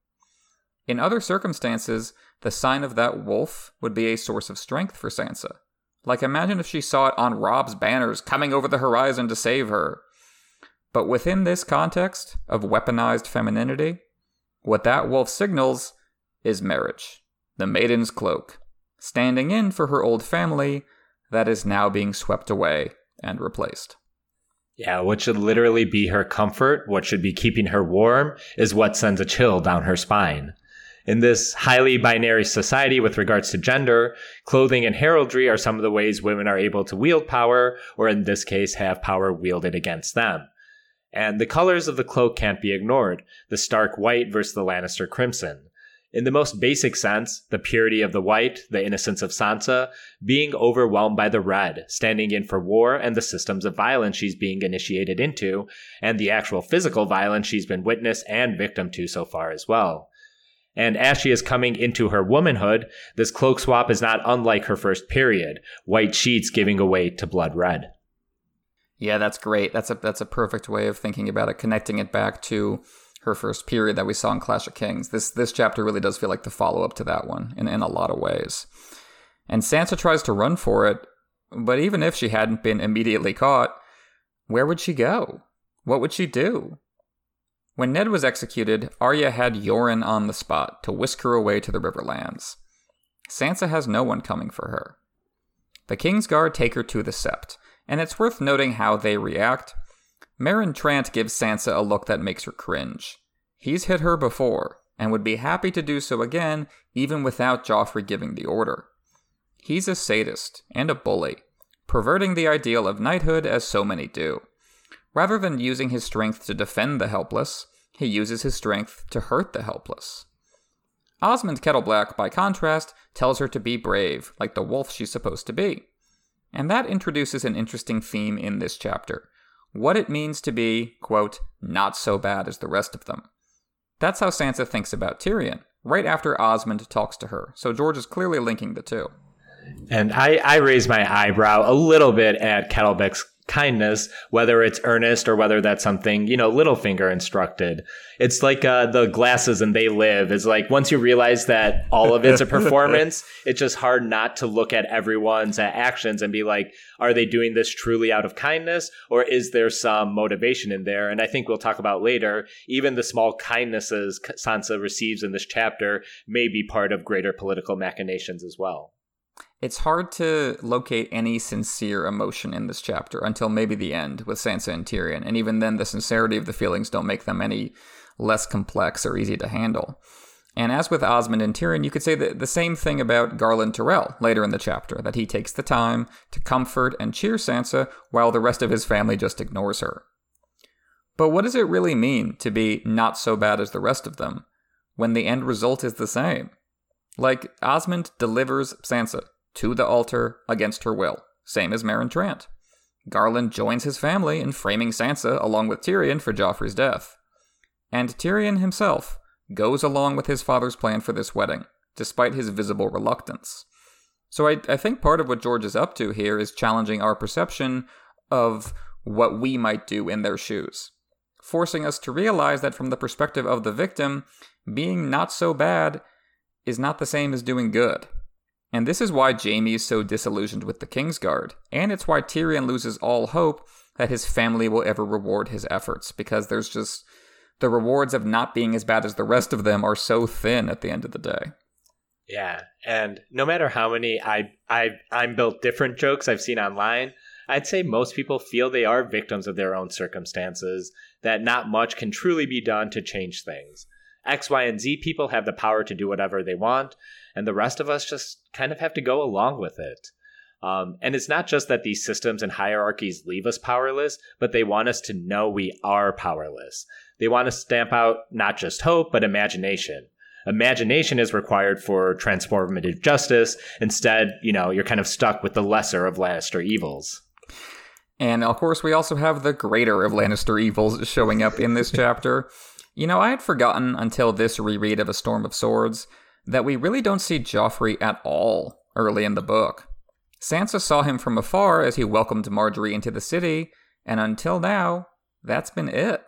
In other circumstances, the sign of that wolf would be a source of strength for Sansa. Like, imagine if she saw it on Robb's banners coming over the horizon to save her. But within this context of weaponized femininity, what that wolf signals is marriage, the maiden's cloak, standing in for her old family that is now being swept away and replaced. Yeah, what should literally be her comfort, what should be keeping her warm, is what sends a chill down her spine. In this highly binary society with regards to gender, clothing and heraldry are some of the ways women are able to wield power, or in this case, have power wielded against them. And the colors of the cloak can't be ignored the stark white versus the Lannister crimson. In the most basic sense, the purity of the white, the innocence of Sansa, being overwhelmed by the red, standing in for war and the systems of violence she's being initiated into, and the actual physical violence she's been witness and victim to so far as well. And as she is coming into her womanhood, this cloak swap is not unlike her first period, white sheets giving away to blood red. Yeah, that's great. That's a that's a perfect way of thinking about it, connecting it back to her first period that we saw in Clash of Kings. This this chapter really does feel like the follow up to that one in, in a lot of ways. And Sansa tries to run for it, but even if she hadn't been immediately caught, where would she go? What would she do? When Ned was executed, Arya had Yoren on the spot to whisk her away to the Riverlands. Sansa has no one coming for her. The Kingsguard take her to the Sept, and it's worth noting how they react. Meryn Trant gives Sansa a look that makes her cringe. He's hit her before, and would be happy to do so again, even without Joffrey giving the order. He's a sadist and a bully, perverting the ideal of knighthood as so many do. Rather than using his strength to defend the helpless, he uses his strength to hurt the helpless. Osmond Kettleblack, by contrast, tells her to be brave, like the wolf she's supposed to be. And that introduces an interesting theme in this chapter what it means to be, quote, not so bad as the rest of them. That's how Sansa thinks about Tyrion, right after Osmond talks to her, so George is clearly linking the two. And I, I raise my eyebrow a little bit at Kettleblack's kindness, whether it's earnest or whether that's something, you know, Littlefinger instructed. It's like uh, the glasses and they live. It's like once you realize that all of it's a <laughs> performance, it's just hard not to look at everyone's uh, actions and be like, are they doing this truly out of kindness or is there some motivation in there? And I think we'll talk about later, even the small kindnesses Sansa receives in this chapter may be part of greater political machinations as well. It's hard to locate any sincere emotion in this chapter until maybe the end with Sansa and Tyrion, and even then, the sincerity of the feelings don't make them any less complex or easy to handle. And as with Osmond and Tyrion, you could say the, same thing about Garlan Tyrell later in the chapter, that he takes the time to comfort and cheer Sansa while the rest of his family just ignores her. But what does it really mean to be not so bad as the rest of them when the end result is the same? Like, Osmond delivers Sansa to the altar against her will, same as Meryn Trant. Garlan joins his family in framing Sansa along with Tyrion for Joffrey's death. And Tyrion himself goes along with his father's plan for this wedding, despite his visible reluctance. So I, I think part of what George is up to here is challenging our perception of what we might do in their shoes, forcing us to realize that from the perspective of the victim, being not so bad is not the same as doing good. And this is why Jaime is so disillusioned with the Kingsguard, and it's why Tyrion loses all hope that his family will ever reward his efforts, because there's just the rewards of not being as bad as the rest of them are so thin at the end of the day. Yeah, and no matter how many I I I'm built different jokes I've seen online, I'd say most people feel they are victims of their own circumstances, that not much can truly be done to change things. X, Y, and Z people have the power to do whatever they want, and the rest of us just kind of have to go along with it. Um, and it's not just that these systems and hierarchies leave us powerless, but they want us to know we are powerless. They want to stamp out not just hope, but imagination. Imagination is required for transformative justice. Instead, you know, you're kind of stuck with the lesser of Lannister evils. And of course, we also have the greater of Lannister evils showing up in this <laughs> chapter. You know, I had forgotten until this reread of A Storm of Swords that we really don't see Joffrey at all early in the book. Sansa saw him from afar as he welcomed Margaery into the city, and until now, that's been it.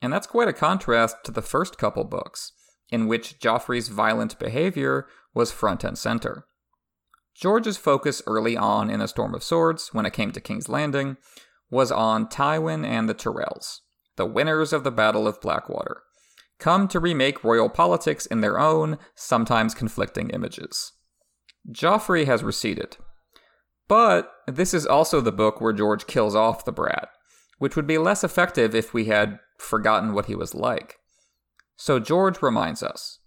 And that's quite a contrast to the first couple books, in which Joffrey's violent behavior was front and center. George's focus early on in A Storm of Swords, when it came to King's Landing, was on Tywin and the Tyrells, the winners of the Battle of Blackwater, come to remake royal politics in their own, sometimes conflicting images. Joffrey has receded. But this is also the book where George kills off the brat, which would be less effective if we had forgotten what he was like. So George reminds us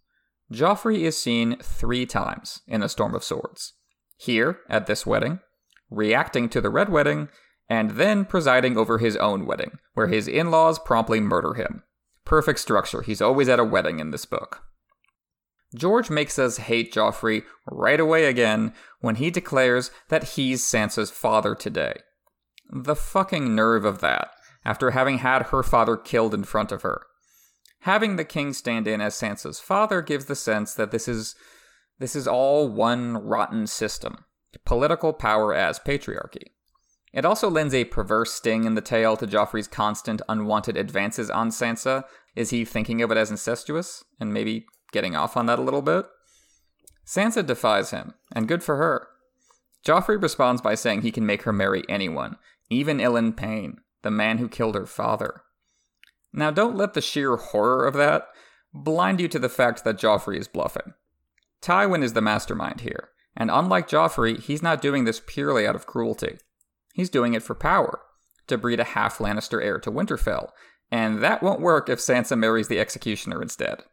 Joffrey is seen three times in A Storm of Swords. Here, at this wedding, reacting to the Red Wedding, and then presiding over his own wedding, where his in laws promptly murder him. Perfect structure. He's always at a wedding in this book. George makes us hate Joffrey right away again when he declares that he's Sansa's father today. The fucking nerve of that, after having had her father killed in front of her. Having the king stand in as Sansa's father gives the sense that this is this is all one rotten system. Political power as patriarchy. It also lends a perverse sting in the tale to Joffrey's constant unwanted advances on Sansa. Is he thinking of it as incestuous and maybe getting off on that a little bit? Sansa defies him, and good for her. Joffrey responds by saying he can make her marry anyone, even Ilyn Payne, the man who killed her father. Now, don't let the sheer horror of that blind you to the fact that Joffrey is bluffing. Tywin is the mastermind here, and unlike Joffrey, he's not doing this purely out of cruelty. He's doing it for power, to breed a half Lannister heir to Winterfell, and that won't work if Sansa marries the Executioner instead.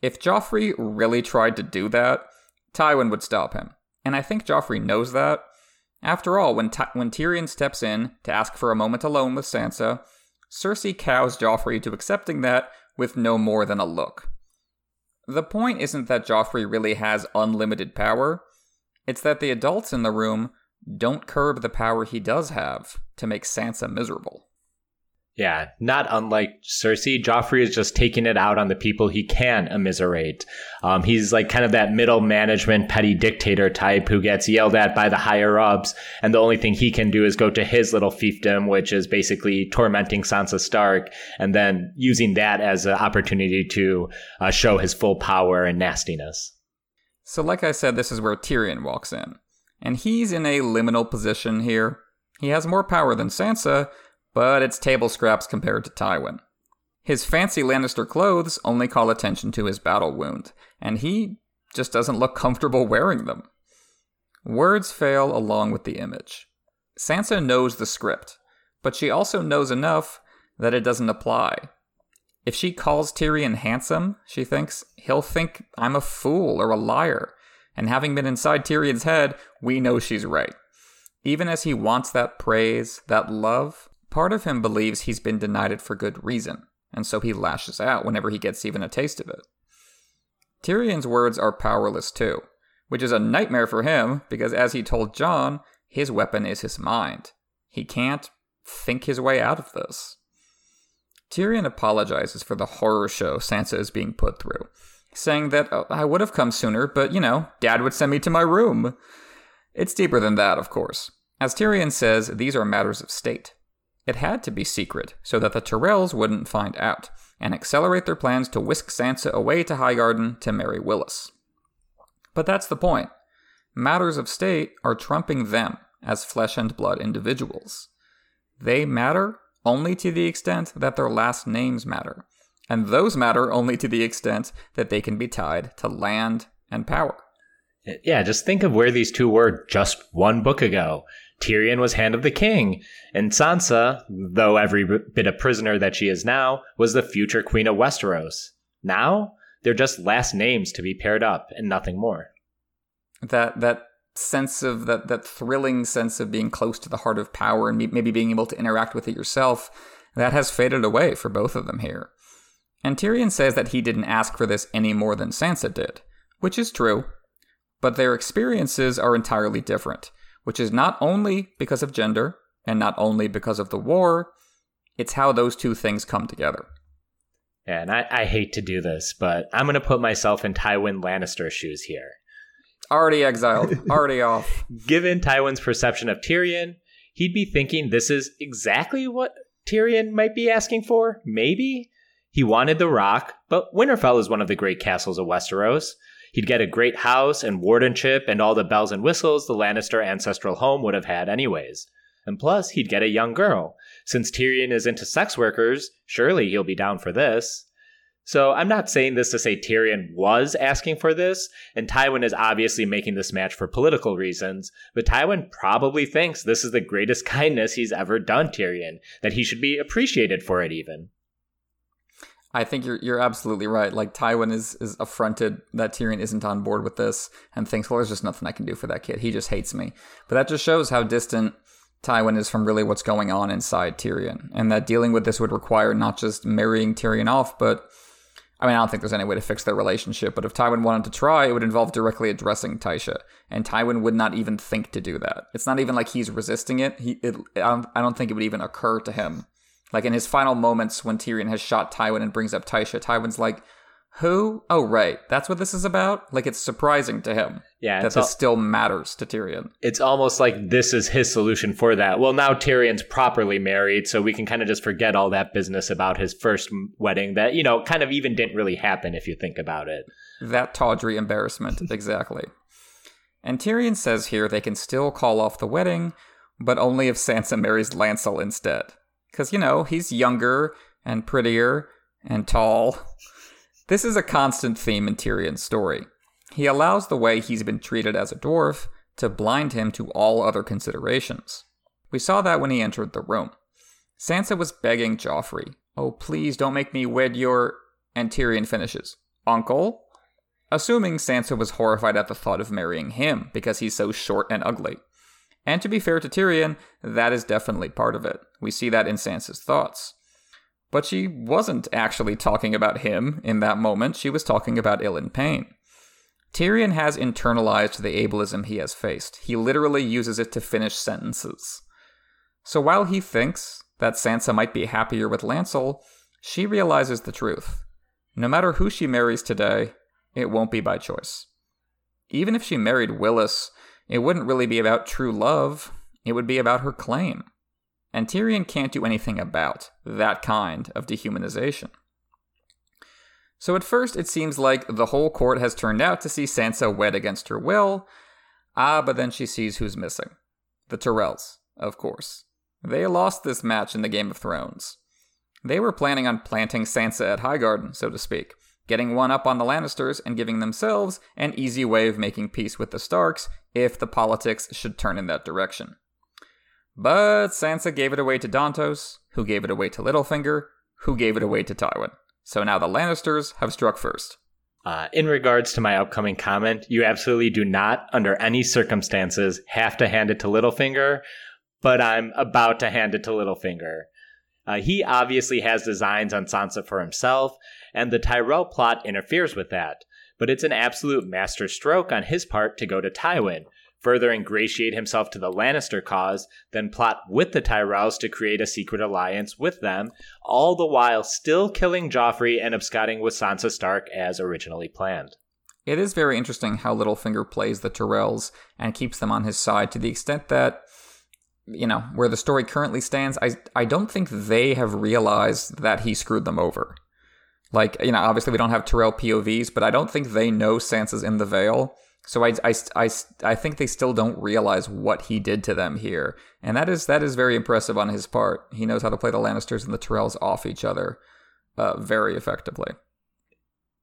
If Joffrey really tried to do that, Tywin would stop him, and I think Joffrey knows that. After all, when, when Tyrion steps in to ask for a moment alone with Sansa, Cersei cows Joffrey to accepting that with no more than a look. The point isn't that Joffrey really has unlimited power, it's that the adults in the room don't curb the power he does have to make Sansa miserable. Yeah, not unlike Cersei, Joffrey is just taking it out on the people he can immiserate. Um, he's like kind of that middle management petty dictator type who gets yelled at by the higher ups, and the only thing he can do is go to his little fiefdom, which is basically tormenting Sansa Stark, and then using that as an opportunity to uh, show his full power and nastiness. So, like I said, this is where Tyrion walks in, and he's in a liminal position here. He has more power than Sansa, but it's table scraps compared to Tywin. His fancy Lannister clothes only call attention to his battle wound, and he just doesn't look comfortable wearing them. Words fail along with the image. Sansa knows the script, but she also knows enough that it doesn't apply. If she calls Tyrion handsome, she thinks, he'll think I'm a fool or a liar. And having been inside Tyrion's head, we know she's right. Even as he wants that praise, that love, Part of him believes he's been denied it for good reason, and so he lashes out whenever he gets even a taste of it. Tyrion's words are powerless too, which is a nightmare for him because, as he told Jon, his weapon is his mind. He can't think his way out of this. Tyrion apologizes for the horror show Sansa is being put through, saying that oh, I would have come sooner, but you know, Dad would send me to my room. It's deeper than that, of course. As Tyrion says, these are matters of state. It had to be secret so that the Tyrells wouldn't find out and accelerate their plans to whisk Sansa away to Highgarden to marry Willas. But that's the point. Matters of state are trumping them as flesh and blood individuals. They matter only to the extent that their last names matter, and those matter only to the extent that they can be tied to land and power. Yeah, just think of where these two were just one book ago. Tyrion was Hand of the King, and Sansa, though every bit a prisoner that she is now, was the future Queen of Westeros. Now, they're just last names to be paired up and nothing more. That that sense of that that thrilling sense of being close to the heart of power and maybe being able to interact with it yourself, that has faded away for both of them here. And Tyrion says that he didn't ask for this any more than Sansa did, which is true, but their experiences are entirely different which is not only because of gender, and not only because of the war, it's how those two things come together. Yeah, and I, I hate to do this, but I'm going to put myself in Tywin Lannister's shoes here. Already exiled, <laughs> already off. Given Tywin's perception of Tyrion, he'd be thinking this is exactly what Tyrion might be asking for, maybe? He wanted the rock, but Winterfell is one of the great castles of Westeros. He'd get a great house and wardenship and all the bells and whistles the Lannister ancestral home would have had anyways. And plus, he'd get a young girl. Since Tyrion is into sex workers, surely he'll be down for this. So I'm not saying this to say Tyrion was asking for this, and Tywin is obviously making this match for political reasons, but Tywin probably thinks this is the greatest <laughs> kindness he's ever done Tyrion, that he should be appreciated for it even. I think you're you're absolutely right. Like Tywin is is affronted that Tyrion isn't on board with this and thinks, well, there's just nothing I can do for that kid. He just hates me. But that just shows how distant Tywin is from really what's going on inside Tyrion, and that dealing with this would require not just marrying Tyrion off, but I mean, I don't think there's any way to fix their relationship. But if Tywin wanted to try, it would involve directly addressing Tysha, and Tywin would not even think to do that. It's not even like he's resisting it. He, it, I don't, I don't think it would even occur to him like in his final moments when Tyrion has shot Tywin and brings up Tysha, Tywin's like, who? Oh, right. That's what this is about? Like, it's surprising to him yeah, that this al- still matters to Tyrion. It's almost like this is his solution for that. Well, now Tyrion's properly married, so we can kind of just forget all that business about his first wedding that, you know, kind of even didn't really happen if you think about it. That tawdry embarrassment, <laughs> exactly. And Tyrion says here they can still call off the wedding, but only if Sansa marries Lancel instead. Because, you know, he's younger and prettier and tall. <laughs> This is a constant theme in Tyrion's story. He allows the way he's been treated as a dwarf to blind him to all other considerations. We saw that when he entered the room. Sansa was begging Joffrey, Oh, please don't make me wed your. And Tyrion finishes, Uncle? Assuming Sansa was horrified at the thought of marrying him because he's so short and ugly. And to be fair to Tyrion, that is definitely part of it. We see that in Sansa's thoughts. But she wasn't actually talking about him in that moment, she was talking about Ilyn Payne. Tyrion has internalized the ableism he has faced. He literally uses it to finish sentences. So while he thinks that Sansa might be happier with Lancel, she realizes the truth. No matter who she marries today, it won't be by choice. Even if she married Willas, it wouldn't really be about true love, it would be about her claim. And Tyrion can't do anything about that kind of dehumanization. So at first, it seems like the whole court has turned out to see Sansa wed against her will. Ah, but then she sees who's missing. The Tyrells, of course. They lost this match in the Game of Thrones. They were planning on planting Sansa at Highgarden, so to speak, getting one up on the Lannisters and giving themselves an easy way of making peace with the Starks if the politics should turn in that direction. But Sansa gave it away to Dontos, who gave it away to Littlefinger, who gave it away to Tywin. So now the Lannisters have struck first. Uh, in regards to my upcoming comment, you absolutely do not, under any circumstances, have to hand it to Littlefinger, but I'm about to hand it to Littlefinger. Uh, he obviously has designs on Sansa for himself, and the Tyrell plot interferes with that. But it's an absolute master stroke on his part to go to Tywin, further ingratiate himself to the Lannister cause, then plot with the Tyrells to create a secret alliance with them, all the while still killing Joffrey and absconding with Sansa Stark as originally planned. It is very interesting how Littlefinger plays the Tyrells and keeps them on his side to the extent that you know, where the story currently stands, I I don't think they have realized that he screwed them over. Like, you know, obviously we don't have Tyrell POVs, but I don't think they know Sansa's in the Vale. So I, I, I, I think they still don't realize what he did to them here. And that is that is very impressive on his part. He knows how to play the Lannisters and the Tyrells off each other uh, very effectively.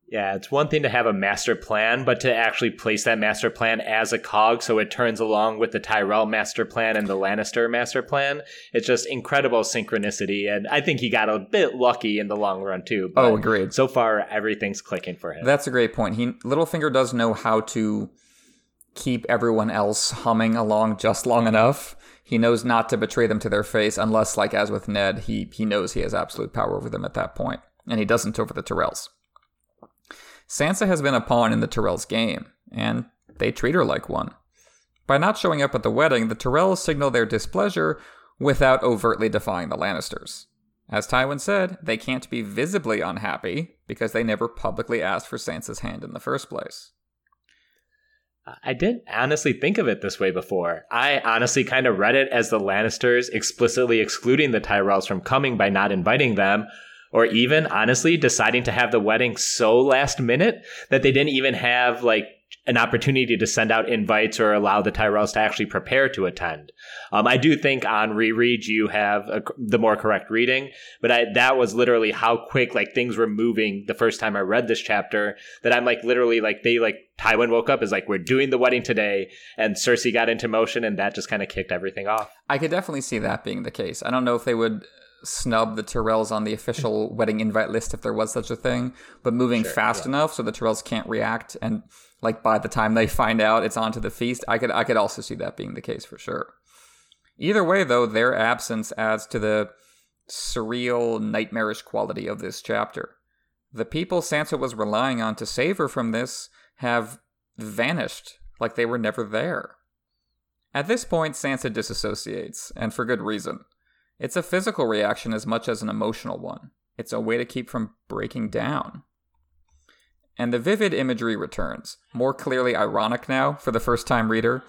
Yeah, it's one thing to have a master plan, but to actually place that master plan as a cog so it turns along with the Tyrell master plan and the Lannister master plan, it's just incredible synchronicity. And I think he got a bit lucky in the long run, too. oh, agreed. So far, everything's clicking for him. That's a great point. He Littlefinger does know how to keep everyone else humming along just long enough. He knows not to betray them to their face, unless, like as with Ned, he, he knows he has absolute power over them at that. And he doesn't over the Tyrells. Sansa has been a pawn in the Tyrells' game, and they treat her like one. By not showing up at the wedding, the Tyrells signal their displeasure without overtly defying the Lannisters. As Tywin said, they can't be visibly unhappy because they never publicly asked for Sansa's hand in the first place. I didn't honestly think of it this way before. I honestly kind of read it as the Lannisters explicitly excluding the Tyrells from coming by not inviting them, or even honestly deciding to have the wedding so last minute that they didn't even have like an opportunity to send out invites or allow the Tyrells to actually prepare to attend. Um, I do think on reread you have a, the more correct reading, but I, that was literally how quick like things were moving the first time I read this chapter. That I'm like literally like they like Tywin woke up is like we're doing the wedding today, and Cersei got into motion, and that just kind of kicked everything off. I could definitely see that being the case. I don't know if they would snub the Tyrells on the official <laughs> wedding invite list if there was such a thing, but moving sure, fast yeah. enough so the Tyrells can't react and like by the time they find out it's on to the feast, I could I could also see that being the case for sure. Either way though, their absence adds to the surreal, nightmarish quality of this chapter. The people Sansa was relying on to save her from this have vanished like they were never there. At this point, Sansa disassociates, and for good reason. It's a physical reaction as much as an emotional one. It's a way to keep from breaking down. And the vivid imagery returns, more clearly ironic now for the first time reader.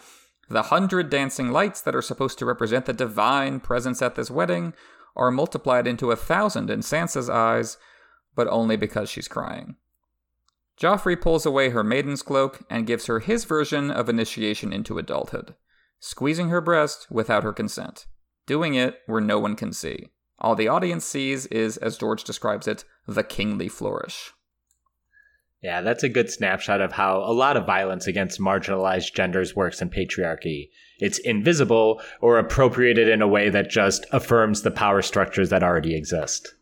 The hundred dancing lights that are supposed to represent the divine presence at this wedding are multiplied into a thousand in Sansa's eyes, but only because she's crying. Joffrey pulls away her maiden's cloak and gives her his version of initiation into adulthood, squeezing her breast without her consent, doing it where no one can see. All the audience sees is, as George describes it, the kingly flourish. Yeah, that's a good snapshot of how a lot of violence against marginalized genders works in patriarchy. It's invisible or appropriated in a way that just affirms the power structures that already exist.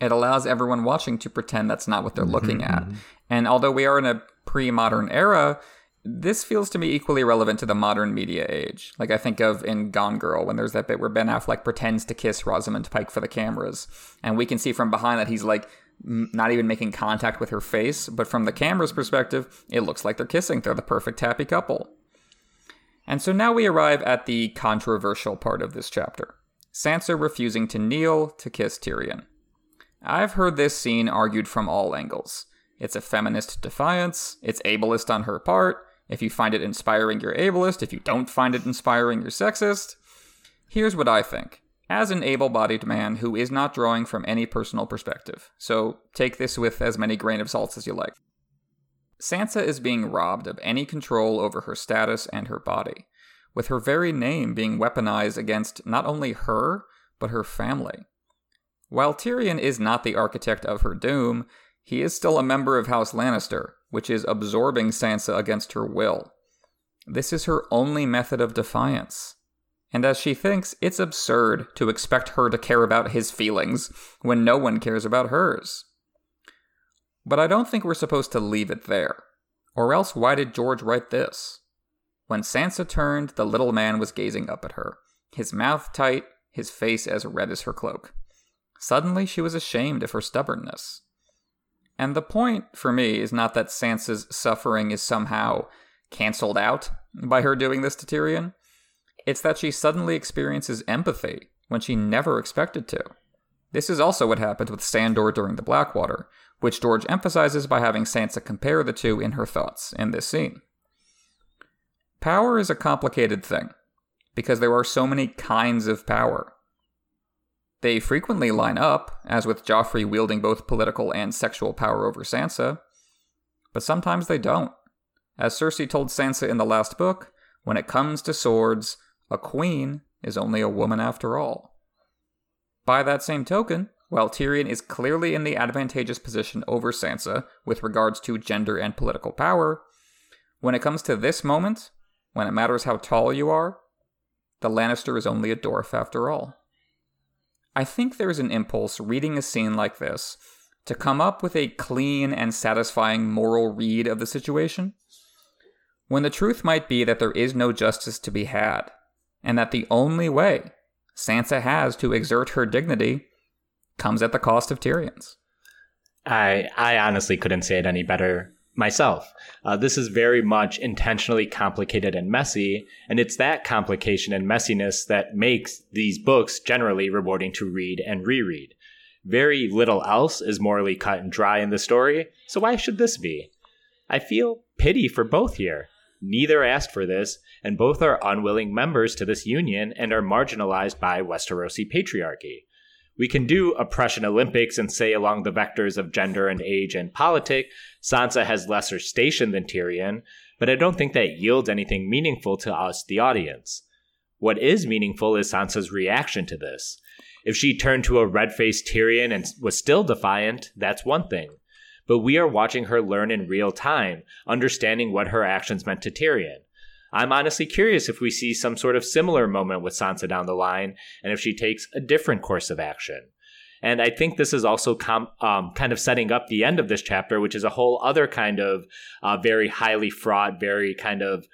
It allows everyone watching to pretend that's not what they're mm-hmm, looking at. Mm-hmm. And although we are in a pre modern era, this feels to me equally relevant to the modern media age. Like I think of in Gone Girl when there's that bit where Ben Affleck pretends to kiss Rosamund Pike for the cameras, and we can see from behind that he's like not even making contact with her face, but from the camera's perspective, it looks like they're kissing. They're the perfect happy couple. And so now we arrive at the controversial part of this chapter Sansa refusing to kneel to kiss Tyrion. I've heard this scene argued from all angles. It's a feminist defiance, it's ableist on her part. If you find it inspiring, you're ableist. If you don't find it inspiring, you're sexist. Here's what I think as an able bodied man who is not drawing from any personal perspective, so take this with as many grain of salt as you like. Sansa is being robbed of any control over her status and her body, with her very name being weaponized against not only her, but her family. While Tyrion is not the architect of her doom, he is still a member of House Lannister, which is absorbing Sansa against her will. This is her only method of defiance and as she thinks, it's absurd to expect her to care about his feelings when no one cares about hers. But I don't think we're supposed to leave it there. Or else, why did George write this? When Sansa turned, the little man was gazing up at her, his mouth tight, his face as red as her cloak. Suddenly, she was ashamed of her stubbornness. And the point, for me, is not that Sansa's suffering is somehow cancelled out by her doing this to Tyrion. It's that she suddenly experiences empathy when she never expected to. This is also what happened with Sandor during the Blackwater, which George emphasizes by having Sansa compare the two in her thoughts in this scene. Power is a complicated thing, because there are so many kinds of power. They frequently line up, as with Joffrey wielding both political and sexual power over Sansa, but sometimes they don't. As Cersei told Sansa in the last book, when it comes to swords, a queen is only a woman after all. By that same token, while Tyrion is clearly in the advantageous position over Sansa with regards to gender and political power, when it comes to this moment, when it matters how tall you are, the Lannister is only a dwarf after all. I think there's an impulse reading a scene like this to come up with a clean and satisfying moral read of the situation, when the truth might be that there is no justice to be had, and that the only way Sansa has to exert her dignity comes at the cost of Tyrion's. I I honestly couldn't say it any better myself. Uh, this is very much intentionally complicated and messy, and it's that complication and messiness that makes these books generally rewarding to read and reread. Very little else is morally cut and dry in the story, so why should this be? I feel pity for both here. Neither asked for this, and both are unwilling members to this union and are marginalized by Westerosi patriarchy. We can do oppression Olympics and say along the vectors of gender and age and politic, Sansa has lesser station than Tyrion, but I don't think that yields anything meaningful to us, the audience. What is meaningful is Sansa's reaction to this. If she turned to a red faced Tyrion and was still defiant, that's one thing. But we are watching her learn in real time, understanding what her actions meant to Tyrion. I'm honestly curious if we see some sort of similar moment with Sansa down the line and if she takes a different course of action. And I think this is also com- um, kind of setting up the end of this chapter, which is a whole other kind of uh, very highly fraught, very kind of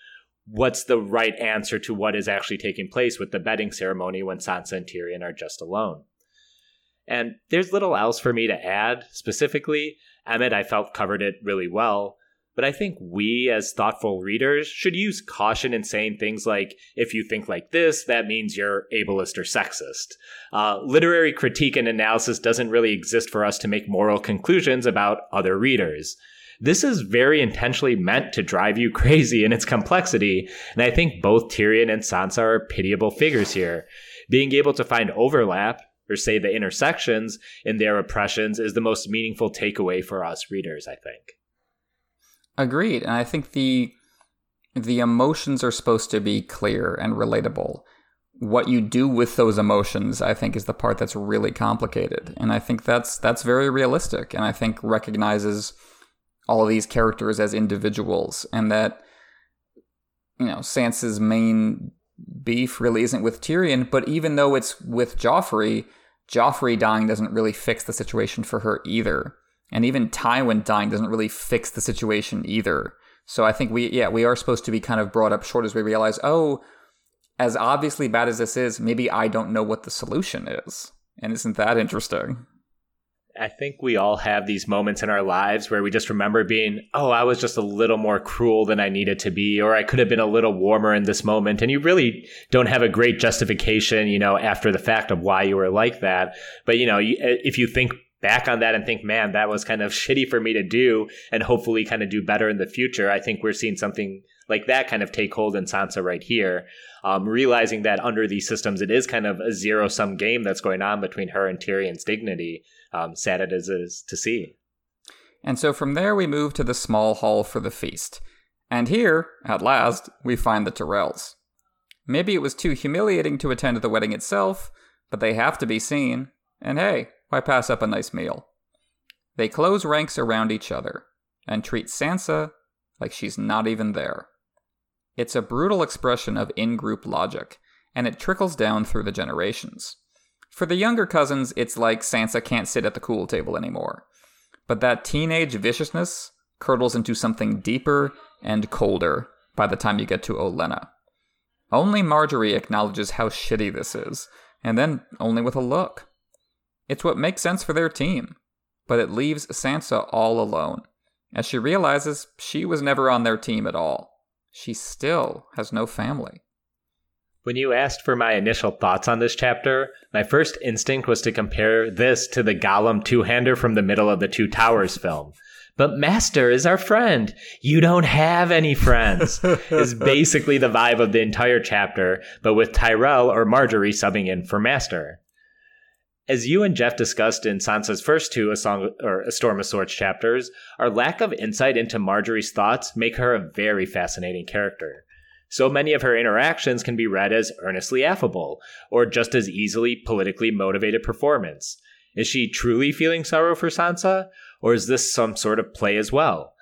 what's the right answer to what is actually taking place with the bedding ceremony when Sansa and Tyrion are just alone. And there's little else for me to add specifically. Emmett, I felt, covered it really well. But I think we, as thoughtful readers, should use caution in saying things like, if you think like this, that means you're ableist or sexist. Uh, literary critique and analysis doesn't really exist for us to make moral conclusions about other readers. This is very intentionally meant to drive you <laughs> crazy in its complexity, and I think both Tyrion and Sansa are pitiable figures here. Being able to find overlap, or say the intersections, in their oppressions is the most meaningful takeaway for us readers, I think. Agreed. And I think the the emotions are supposed to be clear and relatable. What you do with those emotions, I think, is the part that's really complicated. And I think that's that's very realistic and I think recognizes all of these characters as individuals and that you know, Sansa's main beef really isn't with Tyrion, but even though it's with Joffrey, Joffrey dying doesn't really fix the situation for her either. And even Tywin dying doesn't really fix the situation either. So I think we, yeah, we are supposed to be kind of brought up short as we realize, oh, as obviously bad as this is, maybe I don't know what the solution is. And isn't that interesting? I think we all have these moments in our lives where we just remember being, oh, I was just a little more cruel than I needed to be, or I could have been a little warmer in this moment. And you really don't have a great justification, you know, after the fact of why you were like that. But, you know, if you think back on that and think, man, that was kind of shitty for me to do and hopefully kind of do better in the future. I think we're seeing something like that kind of take hold in Sansa right here. Um, realizing that under these systems, it is kind of a zero sum game that's going on between her and Tyrion's dignity, um, sad it is to see. And so from there, we move to the small hall for the feast. And here, at last, we find the Tyrells. Maybe it was too humiliating to attend the wedding itself, but they have to be seen. And hey, why pass up a nice meal? They close ranks around each other and treat Sansa like she's not even there. It's a brutal expression of in group logic, and it trickles down through the generations. For the younger cousins, it's like Sansa can't sit at the cool table anymore. But that teenage viciousness curdles into something deeper and colder by the time you get to Olenna. Only Margaery acknowledges how shitty this is, and then only with a look. It's what makes sense for their team, but it leaves Sansa all alone, as she realizes she was never on their team at all. She still has no family. When you asked for my initial thoughts on this chapter, my first instinct was to compare this to the Gollum two hander from the middle of the Two Towers film. But Master is our friend. You don't have any friends, <laughs> is basically the vibe of the entire chapter, but with Tyrell or Margaery subbing in for Master. As you and Jeff discussed in Sansa's first two A Song or A Storm of Swords chapters, our lack of insight into Margaery's thoughts make her a very fascinating character. So many of her interactions can be read as earnestly affable, or just as easily politically motivated performance. Is she truly feeling sorrow for Sansa, or is this some sort of play as well?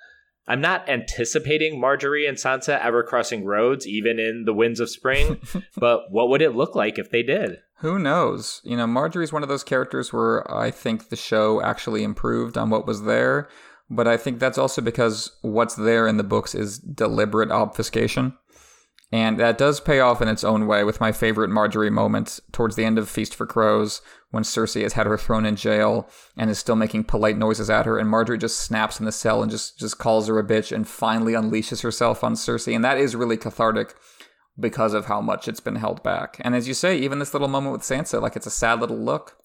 I'm not anticipating Margaery and Sansa ever crossing roads, even in the winds of spring, <laughs> but what would it look like if they did? Who knows? You know, Margaery's one of those characters where I think the show actually improved on what was there, but I think that's also because what's there in the books is deliberate obfuscation. And that does pay off in its own way with my favorite Margaery moment towards the end of Feast for Crows when Cersei has had her thrown in jail and is still making polite noises at her, and Margaery just snaps in the cell and just just calls her a bitch and finally unleashes herself on Cersei, and that is really cathartic because of how much it's been held back. And as you say, even this little moment with Sansa, like it's a sad little look,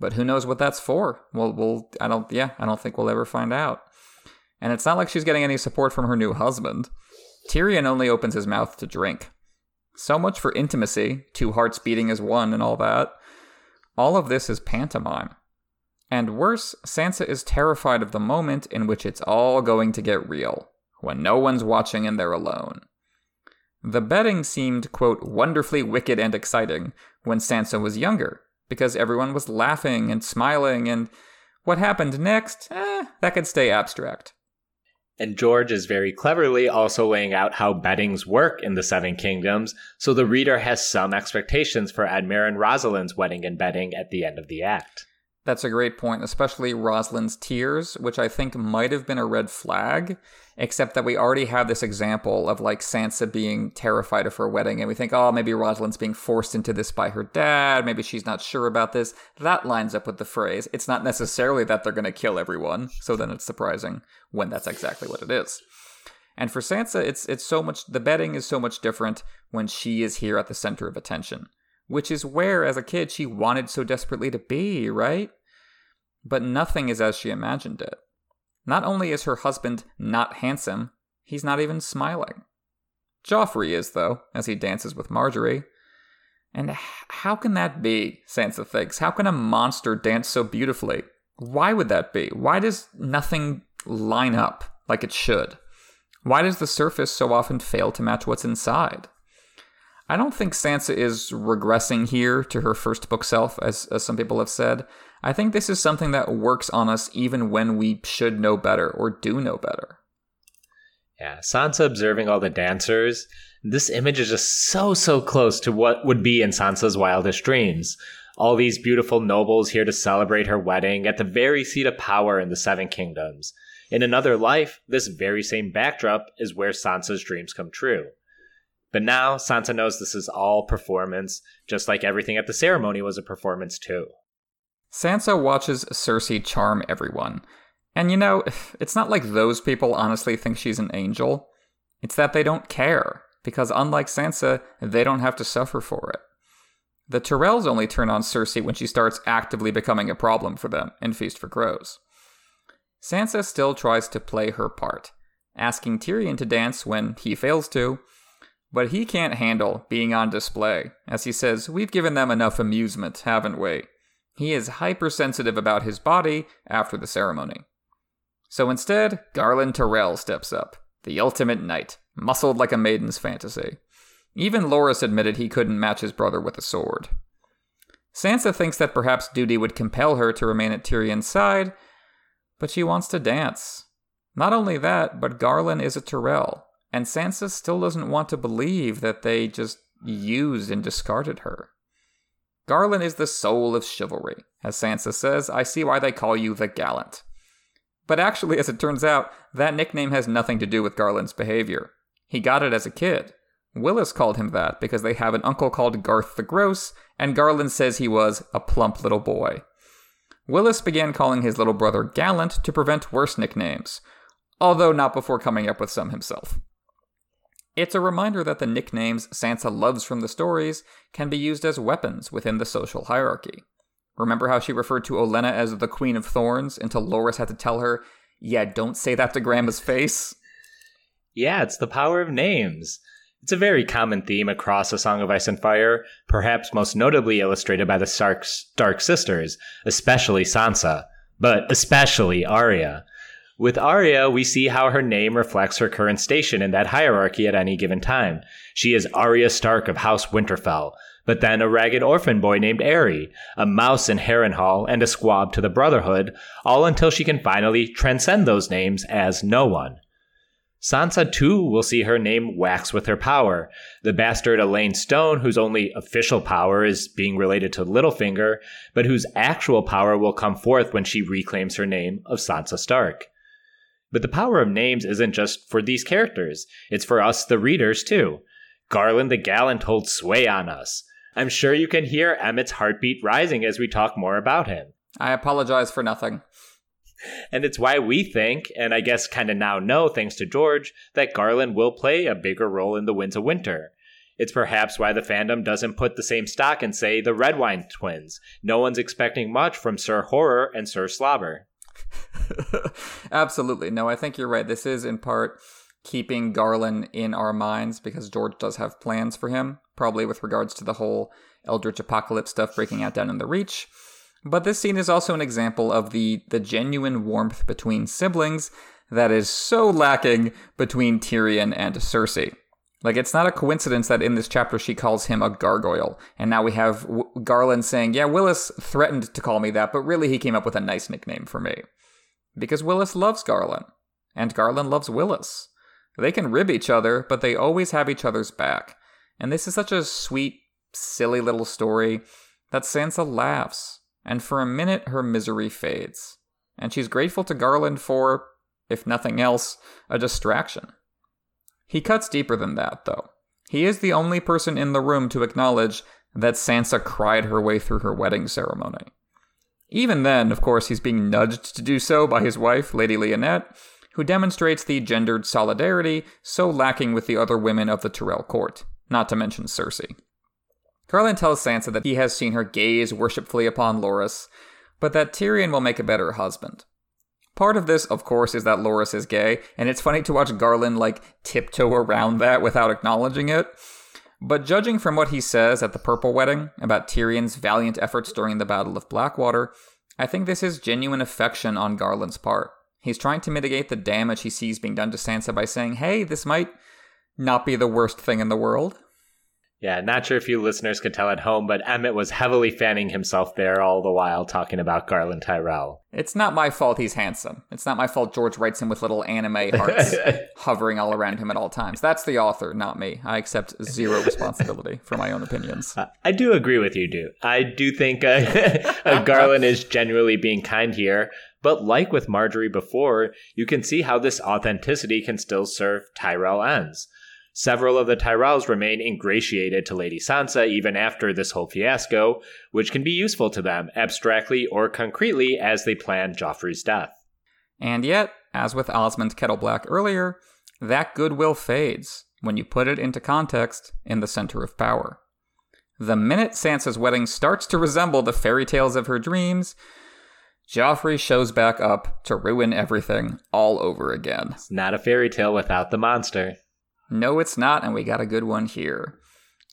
but who knows what that's for? Well, we'll I don't yeah I don't think we'll ever find out. And it's not like she's getting any support from her new husband. Tyrion only opens his mouth to drink. So much for intimacy, two hearts beating as one, and all that. All of this is pantomime. And worse, Sansa is terrified of the moment in which it's all going to get real, when no one's watching and they're alone. The bedding seemed, quote, wonderfully wicked and exciting when Sansa was younger, because everyone was laughing and smiling, and what happened next, eh, that could stay abstract. And George is very cleverly also laying out how beddings work in the Seven Kingdoms, so the reader has some expectations for Edmure and Roslin's wedding and bedding at the end of the act. That's a great point, especially Roslin's tears, which I think might have been a red flag, except that we already have this example of like Sansa being terrified of her wedding, and we think, oh, maybe Roslin's being forced into this by her dad, maybe she's not sure about this. That lines up with the Freys. It's not necessarily that they're going to kill everyone, so then it's surprising when that's exactly what it is. And for Sansa, it's it's so much the bedding is so much different when she is here at the center of attention, which is where as a kid she wanted so desperately to be, right? But nothing is as she imagined it. Not only is her husband not handsome, he's not even smiling. Joffrey is, though, as he dances with Margaery. And how can that be, Sansa thinks? How can a monster dance so beautifully? Why would that be? Why does nothing line up like it should? Why does the surface so often fail to match what's inside? I don't think Sansa is regressing here to her first book self, as, as some people have said. I think this is something that works on us even when we should know better or do know better. Yeah, Sansa observing all the dancers. This image is just so, so close to what would be in Sansa's wildest dreams. All these beautiful nobles here to celebrate her wedding at the very seat of power in the Seven Kingdoms. In another life, this very same backdrop is where Sansa's dreams come true. But now Sansa knows this is all performance, just like everything at the ceremony was a performance too. Sansa watches Cersei charm everyone. And you know, <laughs> it's not like those people honestly think she's an angel. It's that they don't care, because unlike Sansa, they don't have to suffer for it. The Tyrells only turn on Cersei when she starts actively becoming a problem for them in Feast for Crows. Sansa still tries to play her part, asking Tyrion to dance when he fails to, but he can't handle being on display, as he says, We've given them enough amusement, haven't we? He is hypersensitive about his body after the ceremony. So instead, Garlan Tyrell steps up, the ultimate knight, muscled like a maiden's fantasy. Even Loras admitted he couldn't match his brother with a sword. Sansa thinks that perhaps duty would compel her to remain at Tyrion's side, but she wants to dance. Not only that, but Garlan is a Tyrell, and Sansa still doesn't want to believe that they just used and discarded her. Garlan is the soul of chivalry. As Sansa says, I see why they call you the Gallant. But actually, as it turns out, that nickname has nothing to do with Garlan's behavior. He got it as a kid. Willas called him that because they have an uncle called Garth the Gross, and Garlan says he was a plump little boy. Willas began calling his little brother Gallant to prevent worse nicknames, although not before coming up with some himself. It's a reminder that the nicknames Sansa loves from the stories can be used as weapons within the social hierarchy. Remember how she referred to Olenna as the Queen of Thorns until Loras had to tell her, yeah, don't say that to Grandma's face? Yeah, it's the power of names. It's a very common theme across A Song of Ice and Fire, perhaps most notably illustrated by the Stark, Stark sisters, especially Sansa, but especially Arya. With Arya, we see how her name reflects her current station in that hierarchy at any given time. She is Arya Stark of House Winterfell, but then a ragged orphan boy named Arry, a mouse in Harrenhal, and a squab to the Brotherhood, all until she can finally transcend those names as no one. Sansa too will see her name wax with her power. The bastard Alayne Stone, whose only official power is being related to Littlefinger, but whose actual power will come forth when she reclaims her name of Sansa Stark. But the power of names isn't just for these characters, it's for us, the readers, too. Garlan the Gallant holds sway on us. I'm sure you can hear Emmett's heartbeat rising as we talk more about him. I apologize for nothing. And it's why we think, and I guess kind of now know thanks to George, that Garlan will play a bigger role in the Winds of Winter. It's perhaps why the fandom doesn't put the same stock in, say, the Redwyne twins. No one's expecting much from Sir Horror and Sir Slobber. <laughs> Absolutely. No, I think you're right. This is in part keeping Garlan in our minds because George does have plans for him, probably with regards to the whole Eldritch Apocalypse stuff breaking out down in the Reach. But this scene is also an example of the the genuine warmth between siblings that is so lacking between Tyrion and Cersei. Like it's not a coincidence that in this chapter she calls him a gargoyle, and now we have w- Garlan saying, "Yeah, Willas threatened to call me that, but really he came up with a nice nickname for me." Because Willas loves Garlan, and Garlan loves Willas. They can rib each other, but they always have each other's back. And this is such a sweet, silly little story that Sansa laughs, and for a minute her misery fades. And she's grateful to Garlan for, if nothing else, a distraction. He cuts deeper than that, though. He is the only person in the room to acknowledge that Sansa cried her way through her wedding ceremony. Even then, of course, he's being nudged to do so by his wife, Lady Leonette, who demonstrates the gendered solidarity so lacking with the other women of the Tyrell court, not to mention Cersei. Garlan tells Sansa that he has seen her gaze worshipfully upon Loras, but that Tyrion will make a better husband. Part of this, of course, is that Loras is gay, and it's funny to watch Garlan like tiptoe around that without acknowledging it. But judging from what he says at the Purple Wedding about Tyrion's valiant efforts during the Battle of Blackwater, I think this is genuine affection on Garlan's part. He's trying to mitigate the damage he sees being done to Sansa by saying, hey, this might not be the worst thing in the world. Yeah, not sure if you listeners could tell at home, but Emmett was heavily fanning himself there all the while talking about Garlan Tyrell. It's not my fault he's handsome. It's not my fault George writes him with little anime hearts <laughs> hovering all around him at all times. That's the author, not me. I accept zero responsibility for my own opinions. Uh, I do agree with you, dude. I do think uh, <laughs> uh, Garlan is genuinely being kind here. But like with Margaery before, you can see how this authenticity can still serve Tyrell ends. Several of the Tyrells remain ingratiated to Lady Sansa even after this whole fiasco, which can be useful to them, abstractly or concretely, as they plan Joffrey's death. And yet, as with Osmond Kettleblack earlier, that goodwill fades when you put it into context in the center of power. The minute Sansa's wedding starts to resemble the fairy tales of her dreams, Joffrey shows back up to ruin everything all over again. It's not a fairy tale without the monster. No, it's not, and we got a good one here.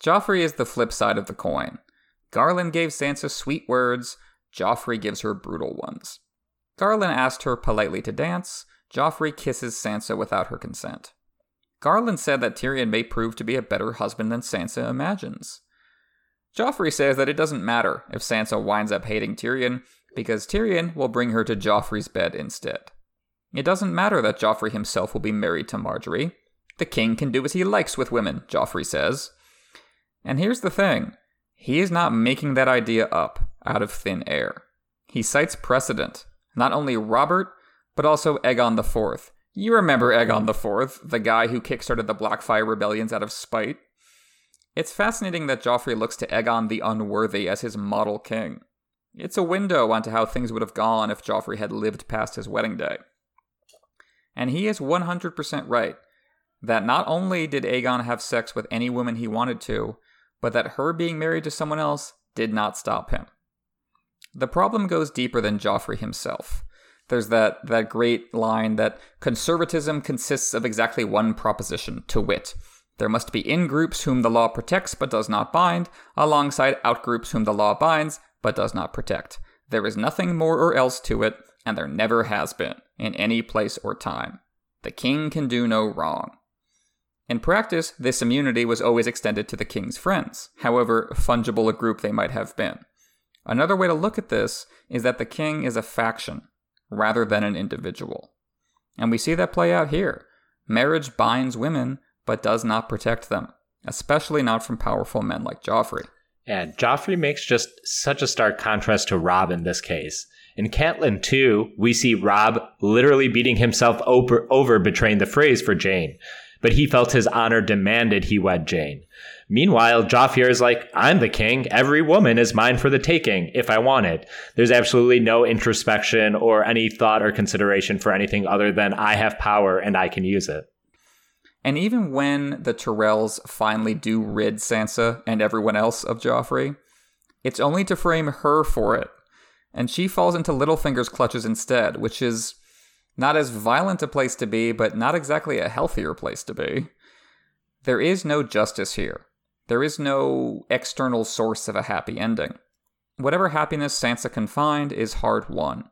Joffrey is the flip side of the coin. Garlan gave Sansa sweet words, Joffrey gives her brutal ones. Garlan asked her politely to dance, Joffrey kisses Sansa without her consent. Garlan said that Tyrion may prove to be a better husband than Sansa imagines. Joffrey says that it doesn't matter if Sansa winds up hating Tyrion, because Tyrion will bring her to Joffrey's bed instead. It doesn't matter that Joffrey himself will be married to Margaery. The king can do as he likes with women, Joffrey says. And here's the thing he is not making that idea up out of thin air. He cites precedent, not only Robert, but also Aegon IV. You remember Aegon IV, the guy who kickstarted the Blackfyre rebellions out of spite? It's fascinating that Joffrey looks to Aegon the Unworthy as his model king. It's a window onto how things would have gone if Joffrey had lived past his wedding day. And he is 100% right that not only did Aegon have sex with any woman he wanted to, but that her being married to someone else did not stop him. The problem goes deeper than Joffrey himself. There's that, that great line that conservatism consists of exactly one proposition, to wit. There must be in groups whom the law protects but does not bind, alongside out groups whom the law binds but does not protect. There is nothing more or else to it, and there never has been, in any place or time. The king can do no wrong. In practice, this immunity was always extended to the king's friends, however fungible a group they might have been. Another way to look at this is that the king is a faction, rather than an individual. And we see that play out here. Marriage binds women, but does not protect them, especially not from powerful men like Joffrey. And Joffrey makes just such a stark contrast to Robb in this case. In Catelyn 2, we see Robb literally beating himself over, over betraying the Freys for Jeyne but he felt his honor demanded he wed Jeyne. Meanwhile, Joffrey is like, I'm the king. Every woman is mine for the taking if I want it. There's absolutely no introspection or any thought or consideration for anything other than I have power and I can use it. And even when the Tyrells finally do rid Sansa and everyone else of Joffrey, it's only to frame her for it. And she falls into Littlefinger's clutches instead, which is not as violent a place to be, but not exactly a healthier place to be. There is no justice here. There is no external source of a happy ending. Whatever happiness Sansa can find is hard won.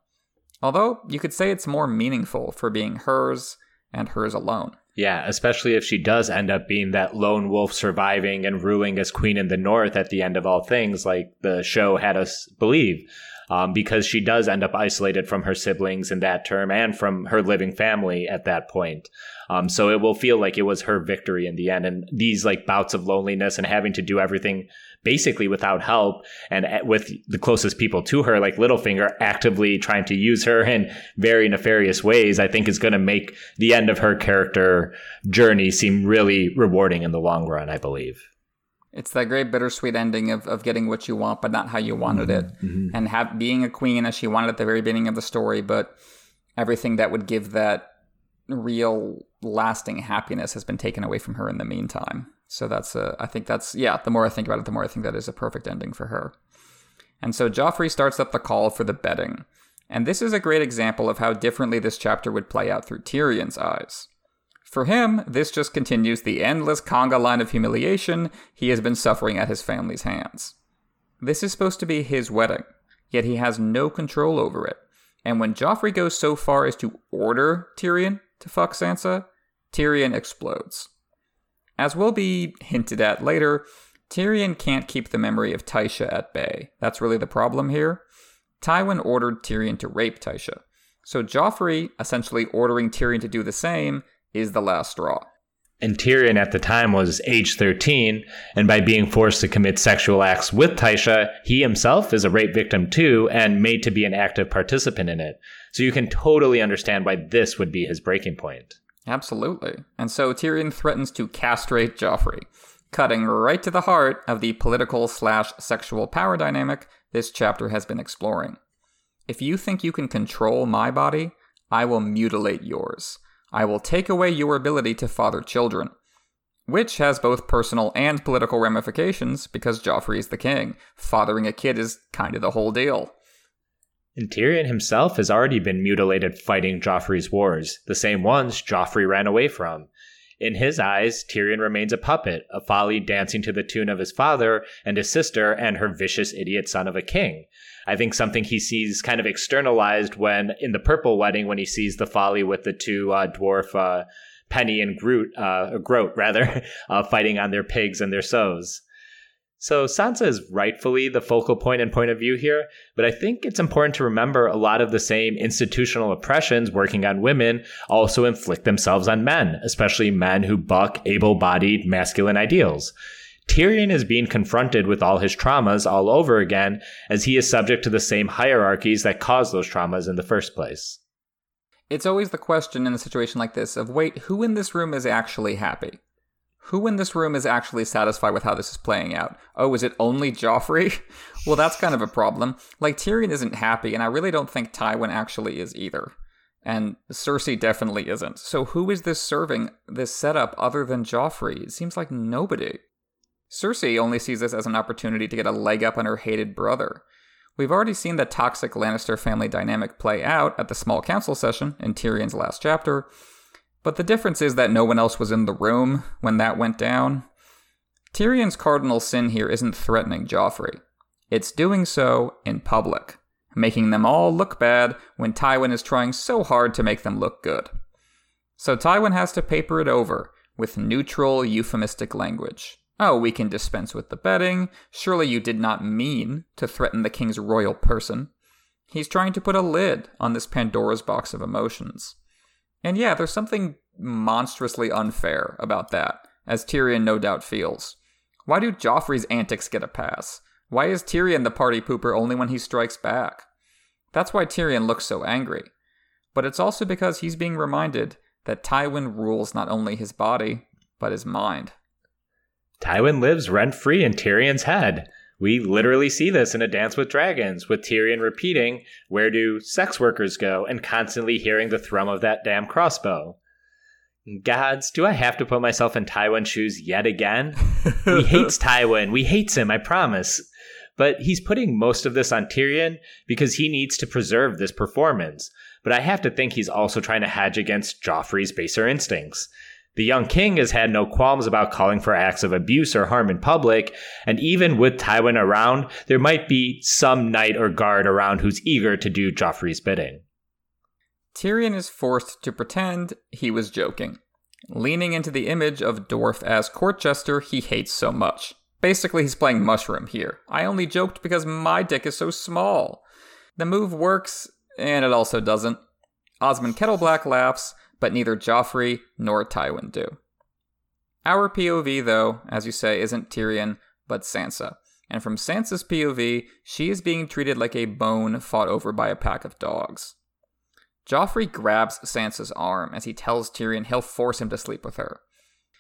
Although, you could say it's more meaningful for being hers and hers alone. Yeah, especially if she does end up being that lone wolf surviving and ruling as queen in the north at the end of all things, like the show had us believe. Um, because she does end up isolated from her siblings in that term and from her living family at that point. Um, so it will feel like it was her victory in the end. And these like bouts of loneliness and having to do everything basically without help and with the closest people to her, like Littlefinger, actively trying to use her in very nefarious ways, I think is going to make the end of her character journey seem really rewarding in the long run, I believe. It's that great bittersweet ending of, of getting what you want, but not how you wanted it. Mm-hmm. And have being a queen as she wanted at the very beginning of the story, but everything that would give that real lasting happiness has been taken away from her in the meantime. So that's a, I think that's, yeah, the more I think about it, the more I think that is a perfect ending for her. And so Joffrey starts up the call for the bedding. And this is a great example of how differently this chapter would play out through Tyrion's eyes. For him, this just continues the endless conga line of humiliation he has been suffering at his family's hands. This is supposed to be his wedding, yet he has no control over it. And when Joffrey goes so far as to order Tyrion to fuck Sansa, Tyrion explodes. As will be hinted at later, Tyrion can't keep the memory of Tysha at bay. That's really the problem here. Tywin ordered Tyrion to rape Tysha. So Joffrey, essentially ordering Tyrion to do the same, is the last straw. And Tyrion at the time was age 13, and by being forced to commit sexual acts with Tysha, he himself is a rape victim too, and made to be an active participant in it. So you can totally understand why this would be his breaking point. Absolutely. And so Tyrion threatens to castrate Joffrey, cutting right to the heart of the political slash sexual power dynamic this chapter has been exploring. If you think you can control my body, I will mutilate yours. I will take away your ability to father children. Which has both personal and political ramifications because Joffrey is the king. Fathering a kid is kind of the whole deal. And Tyrion himself has already been mutilated fighting Joffrey's wars, the same ones Joffrey ran away from. In his eyes, Tyrion remains a puppet, a folly dancing to the tune of his father and his sister and her vicious idiot son of a king. I think something he sees kind of externalized when in the Purple Wedding when he sees the folly with the two uh, dwarf uh, Penny and Groot, uh, Groat rather, <laughs> uh, fighting on their pigs and their sows. So Sansa is rightfully the focal point and point of view here, but I think it's important to remember a lot of the same institutional oppressions working on women also inflict themselves on men, especially men who buck able-bodied masculine ideals. Tyrion is being confronted with all his traumas all over again as he is subject to the same hierarchies that caused those traumas in the first place. It's always the question in a situation like this of wait, who in this room is actually happy? Who in this room is actually satisfied with how this is playing out? Oh, is it only Joffrey? <laughs> well, that's kind of a problem. Like, Tyrion isn't happy, and I really don't think Tywin actually is either. And Cersei definitely isn't. So, who is this serving this setup other than Joffrey? It seems like nobody. Cersei only sees this as an opportunity to get a leg up on her hated brother. We've already seen the toxic Lannister family dynamic play out at the small council session in Tyrion's last chapter, but the difference is that no one else was in the room when that went down. Tyrion's cardinal sin here isn't threatening Joffrey, it's doing so in public, making them all look bad when Tywin is trying so hard to make them look good. So Tywin has to paper it over with neutral, euphemistic language. Oh, we can dispense with the bedding. Surely you did not mean to threaten the king's royal person. He's trying to put a lid on this Pandora's box of emotions. And yeah, there's something monstrously unfair about that, as Tyrion no doubt feels. Why do Joffrey's antics get a pass? Why is Tyrion the party pooper only when he strikes back? That's why Tyrion looks so angry. But it's also because he's being reminded that Tywin rules not only his body, but his mind. Tywin lives rent free in Tyrion's head. We literally see this in A Dance with Dragons, with Tyrion repeating, Where do sex workers go? and constantly hearing the thrum of that damn crossbow. Gods, do I have to put myself in Tywin's shoes yet again? he <laughs> hates Tywin. We hates him, I promise. But he's putting most of this on Tyrion because he needs to preserve this performance. But I have to think he's also trying to hedge against Joffrey's baser instincts. The young king has had no qualms about calling for acts of abuse or harm in public, and even with Tywin around, there might be some knight or guard around who's eager to do Joffrey's bidding. Tyrion is forced to pretend he was joking, leaning into the image of dwarf as court jester he hates so much. Basically, he's playing mushroom here. I only joked because my dick is so small. The move works, and it also doesn't. Osmond Kettleblack laughs, but neither Joffrey nor Tywin do. Our POV, though, as you say, isn't Tyrion, but Sansa. And from Sansa's POV, she is being treated like a bone fought over by a pack of dogs. Joffrey grabs Sansa's arm as he tells Tyrion he'll force him to sleep with her.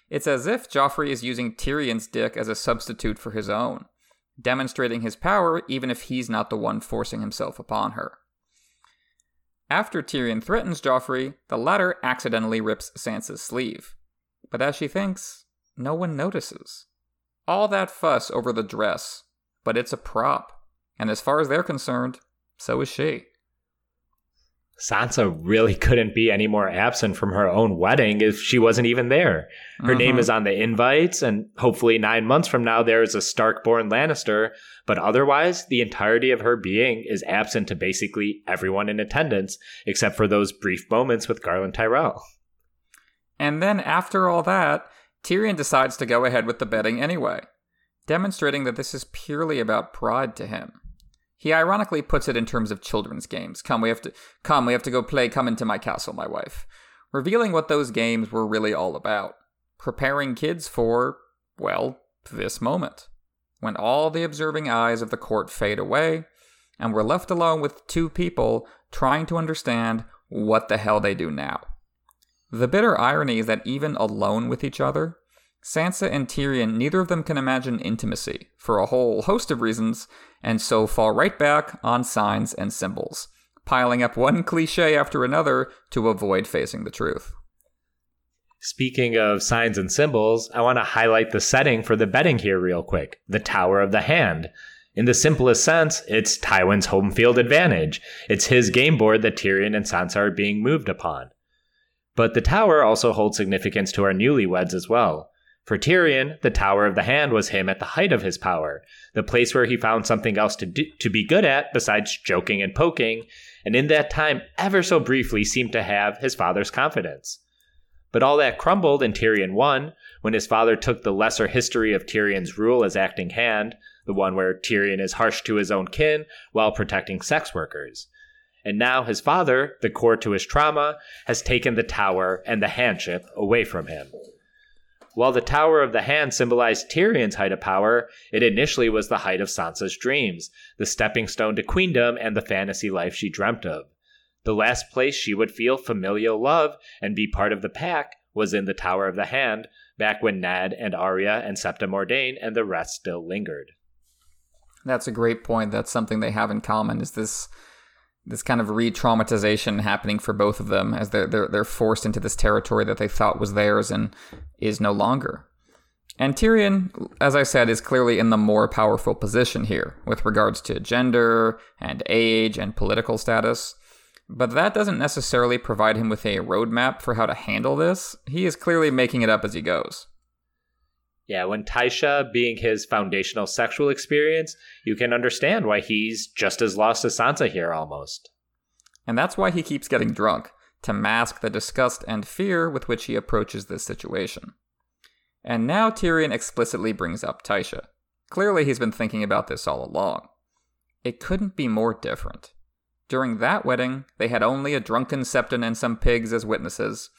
It's as if Joffrey is using Tyrion's dick as a substitute for his own, demonstrating his power even if he's not the one forcing himself upon her. After Tyrion threatens Joffrey, the latter accidentally rips Sansa's sleeve. But as she thinks, no one notices. All that fuss over the dress, but it's a prop, and as far as they're concerned, so is she. Sansa really <laughs> couldn't be any more absent from her own wedding if she wasn't even there. Her name is uh-huh. on the invites, and hopefully, nine months from now, there is a Stark born Lannister. But otherwise, the entirety of her being is absent to basically everyone in attendance, except for those brief moments with Garlan Tyrell. And then, after all that, Tyrion decides to go ahead with the bedding anyway, demonstrating that this is purely about pride to him. He ironically puts it in terms of children's games. Come, we have to come, we have to go play Come into my castle, my wife. Revealing what those games were really all about. Preparing kids for, well, this moment. When all the observing eyes of the court fade away, and we're left alone with two people trying to understand what the hell they do now. The bitter irony is that even alone with each other, Sansa and Tyrion, neither of them can imagine intimacy for a whole host of reasons, and so fall right back on signs and symbols, piling up one cliche after another to avoid facing the truth. Speaking of signs and symbols, I want to highlight the setting for the bedding here real quick the Tower of the Hand. In the simplest sense, it's Tywin's home field advantage. It's his game board that Tyrion and Sansa are being moved upon. But the tower also holds significance to our newlyweds as well. For Tyrion, the Tower of the Hand was him at the height of his power, the place where he found something else to, do, to be good at besides joking and poking, and in that time, ever so briefly, seemed to have his father's confidence. But all that crumbled in Tyrion 1 when his father took the lesser history of Tyrion's rule as acting hand, the one where Tyrion is harsh to his own kin while protecting sex workers. And now his father, the core to his trauma, has taken the tower and the handship away from him. While the Tower of the Hand symbolized Tyrion's height of power, it initially was the height of Sansa's dreams, the stepping stone to queendom and the fantasy life she dreamt of. The last place she would feel familial love and be part of the pack was in the Tower of the Hand, back when Ned and Arya and Septa Mordane and the rest still lingered. That's a great point. That's something they have in common is this this kind of re-traumatization happening for both of them as they're, they're they're forced into this territory that they thought was theirs and is no longer. And Tyrion, as I said, is clearly in the more powerful position here with regards to gender and age and political status. But that doesn't necessarily provide him with a roadmap for how to handle this. He is clearly making it up as he goes. Yeah, when Tysha being his foundational sexual experience, you can understand why he's just as lost as Sansa here almost. And that's why he keeps getting drunk, to mask the disgust and fear with which he approaches this situation. And now Tyrion explicitly brings up Tysha. Clearly, he's been thinking about this all along. It couldn't be more different. During that wedding, they had only a drunken Septon and some pigs as witnesses,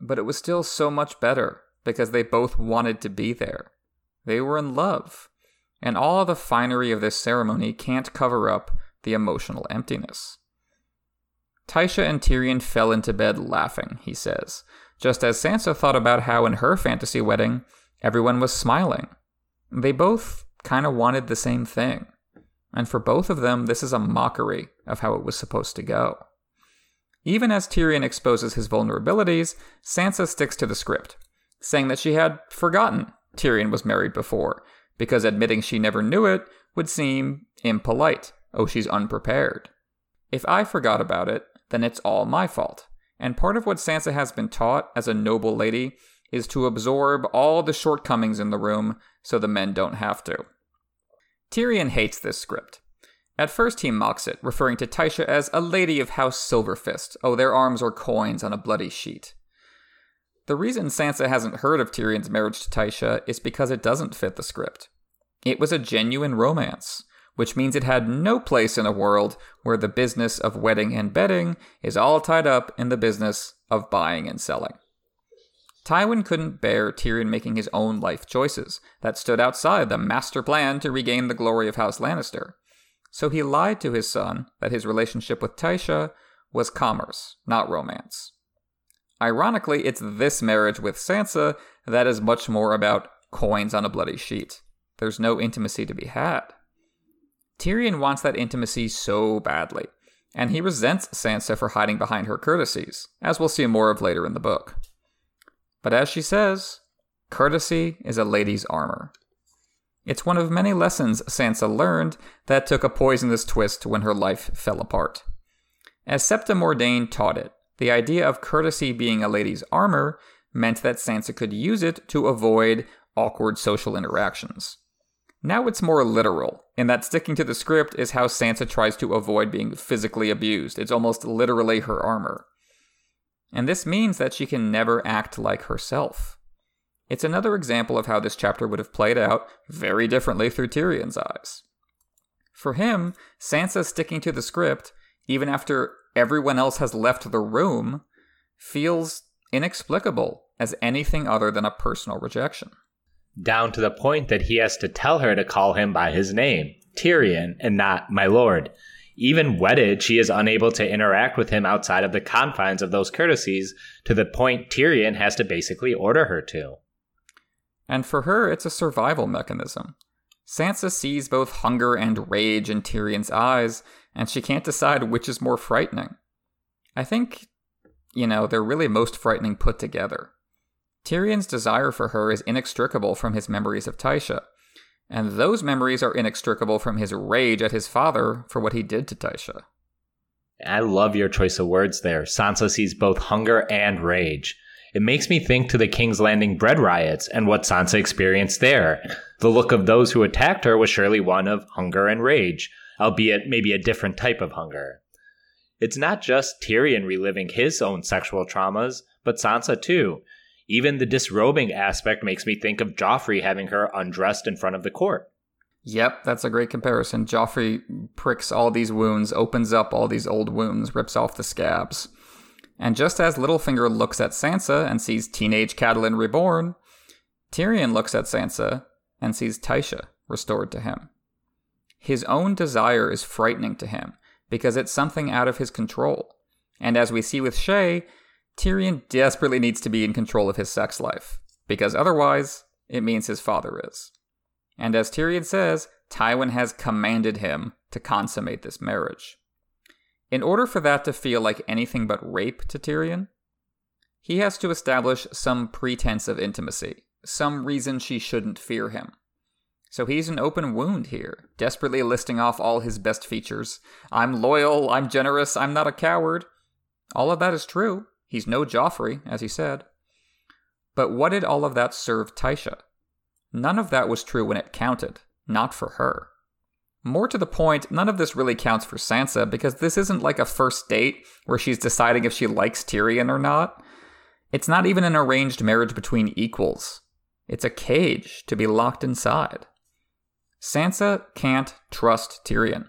but it was still so much better because they both wanted to be there. They were in love. And all the finery of this ceremony can't cover up the emotional emptiness. Tysha and Tyrion fell into bed laughing, he says, just as Sansa thought about how in her fantasy wedding, everyone was smiling, They both kind of wanted the same thing. And for both of them, this is a mockery of how it was supposed to go. Even as Tyrion exposes his vulnerabilities, Sansa sticks to the script, saying that she had forgotten Tyrion was married before, because admitting she never knew it would seem impolite. Oh, she's unprepared. If I forgot about it, then it's all my fault. And part of what Sansa has been taught as a noble lady is to absorb all the shortcomings in the room so the men don't have to. Tyrion hates this script. At first, he mocks it, referring to Tysha as a lady of House Silverfist. Oh, their arms are coins on a bloody sheet. The reason Sansa hasn't heard of Tyrion's marriage to Tysha is because it doesn't fit the script. It was a genuine romance, which means it had no place in a world where the business of wedding and bedding is all tied up in the business of buying and selling. Tywin couldn't bear Tyrion making his own life choices that stood outside the master plan to regain the glory of House Lannister. So he lied to his son that his relationship with Tysha was commerce, not romance. Ironically, it's this marriage with Sansa that is much more about coins on a bloody sheet. There's no intimacy to be had. Tyrion wants that intimacy so badly, and he resents Sansa for hiding behind her courtesies, as we'll see more of later in the book. But as she says, courtesy is a lady's armor. It's one of many lessons Sansa learned that took a poisonous twist when her life fell apart. As Septa Mordane taught it, the idea of courtesy being a lady's armor meant that Sansa could use it to avoid awkward social interactions. Now it's more literal, in that sticking to the script is how Sansa tries to avoid being physically abused. It's almost literally her armor. And this means that she can never act like herself. It's another example of how this chapter would have played out very differently through Tyrion's eyes. For him, Sansa sticking to the script, even after everyone else has left the room, feels inexplicable as anything other than a personal rejection. Down to the point that he has to tell her to call him by his name, Tyrion, and not my lord. Even wedded, she is unable to interact with him outside of the confines of those courtesies to the point Tyrion has to basically order her to. And for her, it's a survival mechanism. Sansa sees both hunger and rage in Tyrion's eyes, and she can't decide which is more frightening. I think, you know, they're really most frightening put together. Tyrion's desire for her is inextricable from his memories of Tysha, and those memories are inextricable from his rage at his father for what he did to Tysha. I love your choice of words there. Sansa sees both hunger and rage. It makes me think to the King's Landing bread riots and what Sansa experienced there. The look of those who attacked her was surely one of hunger and rage, albeit maybe a different type of hunger. It's not just Tyrion reliving his own sexual traumas, but Sansa too. Even the disrobing aspect makes me think of Joffrey having her undressed in front of the court. Yep, that's a great comparison. Joffrey pricks all these wounds, opens up all these old wounds, rips off the scabs. And just as Littlefinger looks at Sansa and sees teenage Catelyn reborn, Tyrion looks at Sansa and sees Tysha restored to him. His own desire is frightening to him because it's something out of his control. And as we see with Shae, Tyrion desperately needs to be in control of his sex life because otherwise it means his father is. And as Tyrion says, Tywin has commanded him to consummate this marriage. In order for that to feel like anything but rape to Tyrion, he has to establish some pretense of intimacy, some reason she shouldn't fear him. So he's an open wound here, desperately listing off all his best features. I'm loyal, I'm generous, I'm not a coward. All of that is true. He's no Joffrey, as he said. But what did all of that serve Tysha? None of that was true when it counted, not for her. More to the point, none of this really counts for Sansa because this isn't like a first date where she's deciding if she likes Tyrion or not. It's not even an arranged marriage between equals. It's a cage to be locked inside. Sansa can't trust Tyrion.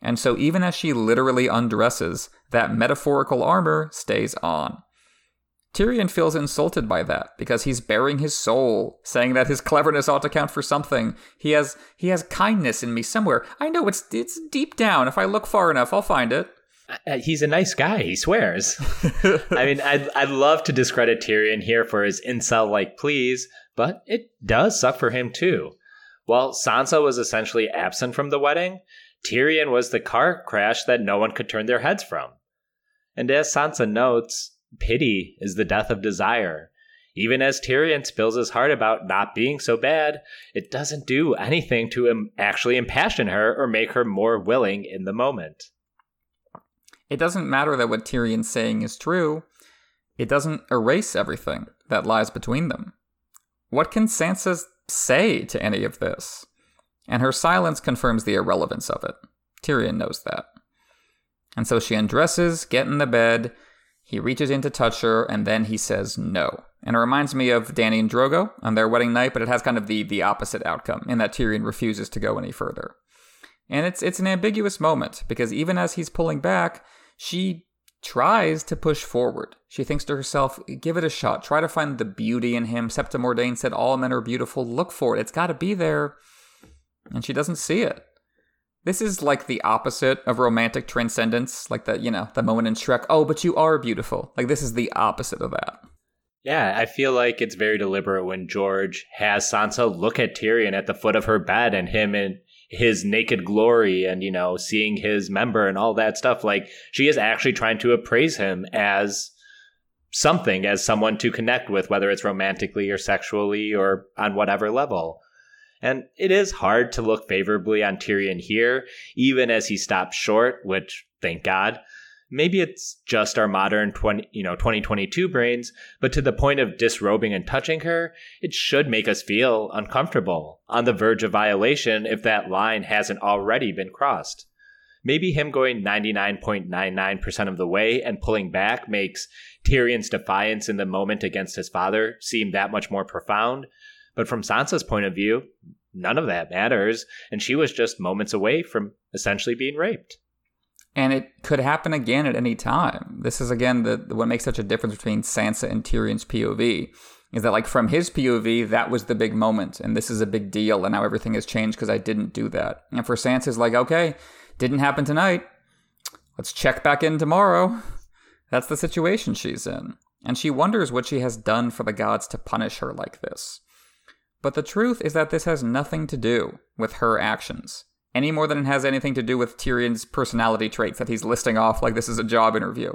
And so, even as she literally undresses, that metaphorical armor stays on. Tyrion feels insulted by that because he's baring his soul, saying that his cleverness ought to count for something. He has he has kindness in me somewhere. I know it's it's deep down. If I look far enough, I'll find it. Uh, he's a nice guy. He swears. <laughs> I mean, I'd, I'd love to discredit Tyrion here for his incel like pleas, but it does suck for him too. While Sansa was essentially absent from the wedding, Tyrion was the car crash that no one could turn their heads from. And as Sansa notes, pity is the death of desire. Even as Tyrion spills his heart about not being so bad, it doesn't do anything to Im- actually impassion her or make her more willing in the moment. It doesn't matter that what Tyrion's saying is true, it doesn't erase everything that lies between them. What can Sansa say to any of this? And her silence confirms the irrelevance of it. Tyrion knows that. And so she undresses, get in the bed, he reaches in to touch her, and then he says no. And it reminds me of Dany and Drogo on their wedding night, but it has kind of the, the opposite outcome, in that Tyrion refuses to go any further. And it's it's an ambiguous moment, because even as he's pulling back, she tries to push forward. She thinks to herself, give it a shot. Try to find the beauty in him. Septa Mordane said, all men are beautiful. Look for it. It's got to be there. And she doesn't see it. This is like the opposite of romantic transcendence, like the, you know, the moment in Shrek, oh, but you are beautiful. Like this is the opposite of that. Yeah, I feel like it's very deliberate when George has Sansa look at Tyrion at the foot of her bed and him in his naked glory and, you know, seeing his member and all that stuff. Like she is actually trying to appraise him as something, as someone to connect with, whether it's romantically or sexually or on whatever level. And it is hard to look favorably on Tyrion here, even as he stops short, which thank God. Maybe it's just our modern 20, you know, 2022 brains, but to the point of disrobing and touching her, it should make us feel uncomfortable, on the verge of violation if that line hasn't already been crossed. Maybe him going 99.99% of the way and pulling back makes Tyrion's defiance in the moment against his father seem that much more profound, but from Sansa's point of view, none of that matters, and she was just moments away from essentially being raped. And it could happen again at any time. This is again the what makes such a difference between Sansa and Tyrion's POV. Is that like from his POV, that was the big moment, and this is a big deal, and now everything has changed because I didn't do that. And for Sansa's like, okay, didn't happen tonight. Let's check back in tomorrow. That's the situation she's in. And she wonders what she has done for the gods to punish her like this. But the truth is that this has nothing to do with her actions, any more than it has anything to do with Tyrion's personality traits that he's listing off like this is a job interview.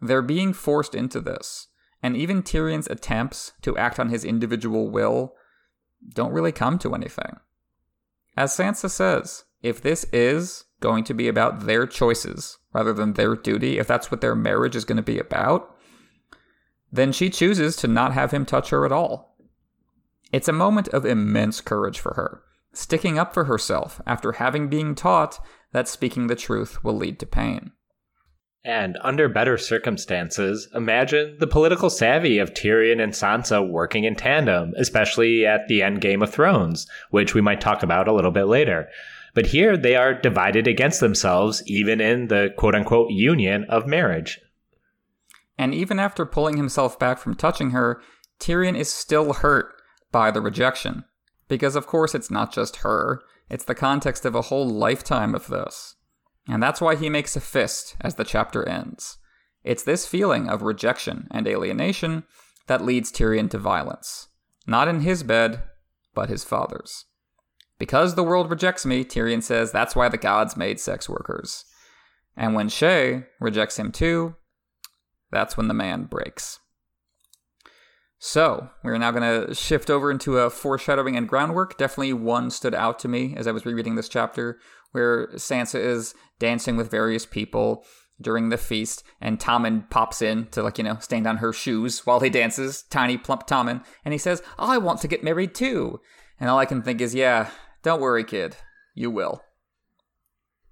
They're being forced into this, and even Tyrion's attempts to act on his individual will don't really come to anything. As Sansa says, if this is going to be about their choices rather than their duty, if that's what their marriage is going to be about, then she chooses to not have him touch her at all. It's a moment of immense courage for her, sticking up for herself after having been taught that speaking the truth will lead to pain. And under better circumstances, imagine the political savvy of Tyrion and Sansa working in tandem, especially at the end Game of Thrones, which we might talk about a little bit later. But here they are divided against themselves, even in the quote unquote union of marriage. And even after pulling himself back from touching her, Tyrion is still hurt by the rejection. Because, of course, it's not just her, it's the context of a whole lifetime of this. And that's why he makes a fist as the chapter ends. It's this feeling of rejection and alienation that leads Tyrion to violence. Not in his bed, but his father's. Because the world rejects me, Tyrion says that's why the gods made sex workers. And when Shae rejects him too, that's when the man breaks. So, we're now going to shift over into a foreshadowing and groundwork. Definitely one stood out to me as I was rereading this chapter, where Sansa is dancing with various people during the feast, and Tommen pops in to, like, you know, stand on her shoes while he dances, tiny, plump Tommen, and he says, I want to get married too. And all I can think is, yeah, don't worry, kid, you will.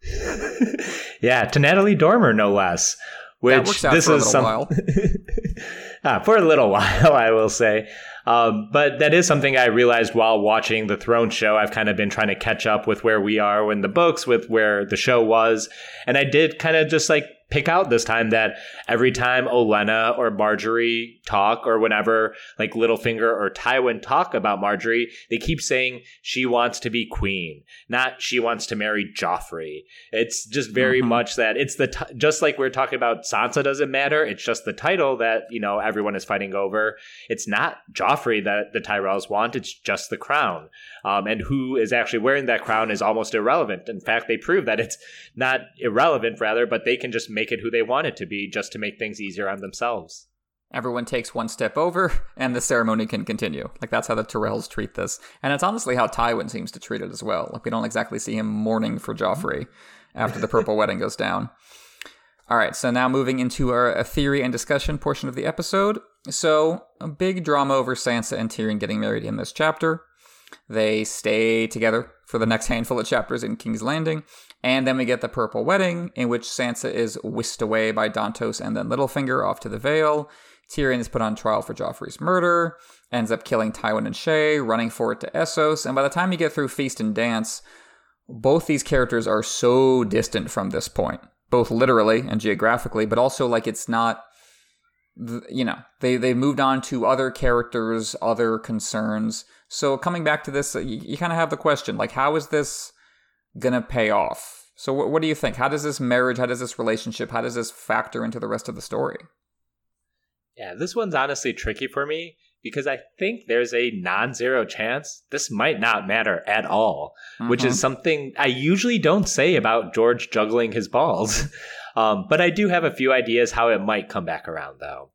<laughs> yeah, to Natalie Dormer, no less. Which this is some. <laughs> ah, for a little <laughs> while, I will say. Um, but that is something I realized while watching the Throne show. I've kind of been trying to catch up with where we are in the books, with where the show was. And I did kind of just like pick out this time that every time Olenna or Margaery talk or whenever like Littlefinger or Tywin talk about Margaery, they keep saying she wants to be queen, not she wants to marry Joffrey. It's just very mm-hmm. much that it's the t- just like we're talking about Sansa doesn't matter. It's just the title that you know everyone is fighting over. It's not Joffrey that the Tyrells want. It's just the crown. Um, and who is actually wearing that crown is almost irrelevant. In fact, they prove that it's not irrelevant, rather, but they can just make it who they want it to be just to make things easier on themselves. Everyone takes one step over, <laughs> and the ceremony can continue. Like that's how the Tyrells treat this, and it's honestly how Tywin seems to treat it as well. Like we don't exactly see him mourning for Joffrey <laughs> after the purple wedding goes down. All right, so now moving into our a theory and discussion portion of the episode. So a big drama over Sansa and Tyrion getting married in this chapter. They stay together for the next handful of chapters in King's Landing, and then we get the Purple Wedding, in which Sansa is whisked away by Dontos and then Littlefinger off to the Vale. Tyrion is put on trial for Joffrey's murder, ends up killing Tywin and Shae, running for it to Essos, and by the time you get through Feast and Dance, both these characters are so distant from this point, both literally and geographically, but also like it's not you know they they moved on to other characters other concerns so coming back to this, you, you kind of have the question like, how is this gonna pay off? So what, what do you think? How does this marriage, how does this relationship, how does this factor into the rest of the story? Yeah, this one's honestly tricky for me because I think there's a non zero chance this might not matter at all, mm-hmm. which is mm-hmm. something I usually don't say about George juggling his balls. <laughs> um, but I do have a few ideas how it might come back around, though.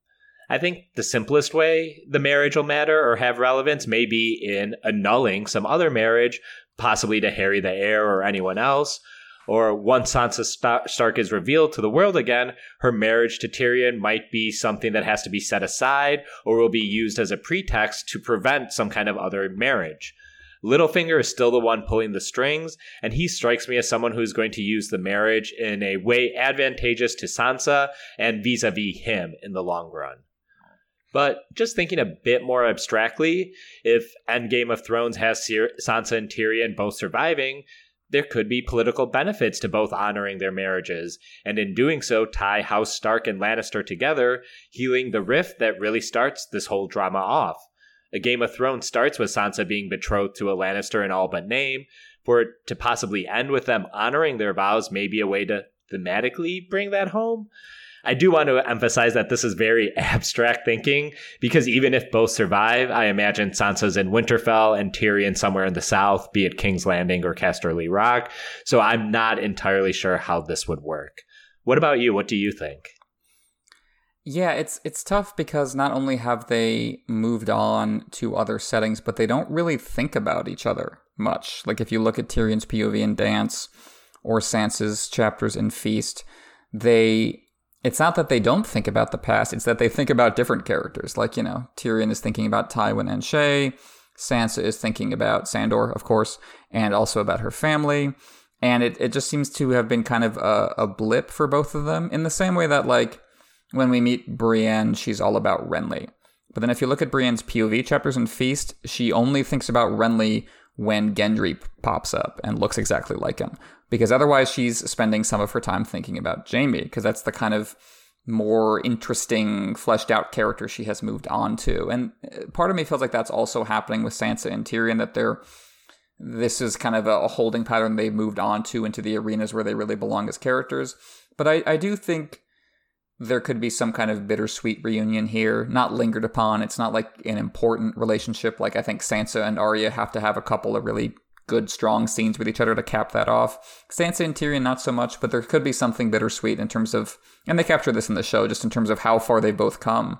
I think the simplest way the marriage will matter or have relevance may be in annulling some other marriage, possibly to Harry the heir or anyone else. Or once Sansa Stark is revealed to the world again, her marriage to Tyrion might be something that has to be set aside or will be used as a pretext to prevent some kind of other marriage. Littlefinger is still the one pulling the strings, and he strikes me as someone who's going to use the marriage in a way advantageous to Sansa and vis a vis him in the long run. But just thinking a bit more abstractly, if End Game of Thrones has Sansa and Tyrion both surviving, there could be political benefits to both honoring their marriages, and in doing so, tie House Stark and Lannister together, healing the rift that really starts this whole drama off. A Game of Thrones starts with Sansa being betrothed to a Lannister in all but name. For it to possibly end with them honoring their vows may be a way to thematically bring that home. I do want to emphasize that this is very <laughs> abstract thinking because even if both survive, I imagine Sansa's in Winterfell and Tyrion somewhere in the south, be it King's Landing or Casterly Rock. So I'm not entirely sure how this would work. What about you? What do you think? Yeah, it's it's tough because not only have they moved on to other settings, but they don't really think about each other much. Like if you look at Tyrion's POV in Dance or Sansa's chapters in Feast, they it's not that they don't think about the past, it's that they think about different characters. Like, you know, Tyrion is thinking about Tywin and Shae, Sansa is thinking about Sandor, of course, and also about her family. And it, it just seems to have been kind of a, a blip for both of them in the same way that, like, when we meet Brienne, she's all about Renly. But then if you look at Brienne's POV chapters in Feast, she only thinks about Renly when Gendry pops up and looks exactly like him because otherwise she's spending some of her time thinking about Jaime because that's the kind of more interesting, fleshed out character she has moved on to. And uh, part of me feels like that's also happening with Sansa and Tyrion that they're this is kind of a holding pattern they've moved on to into the arenas where they really belong as characters. But I, I do think there could be some kind of bittersweet reunion here, not lingered upon. It's not like an important relationship. Like I think Sansa and Arya have to have a couple of really good, strong scenes with each other to cap that off. Sansa and Tyrion, not so much, but there could be something bittersweet in terms of, and they capture this in the show, just in terms of how far they both come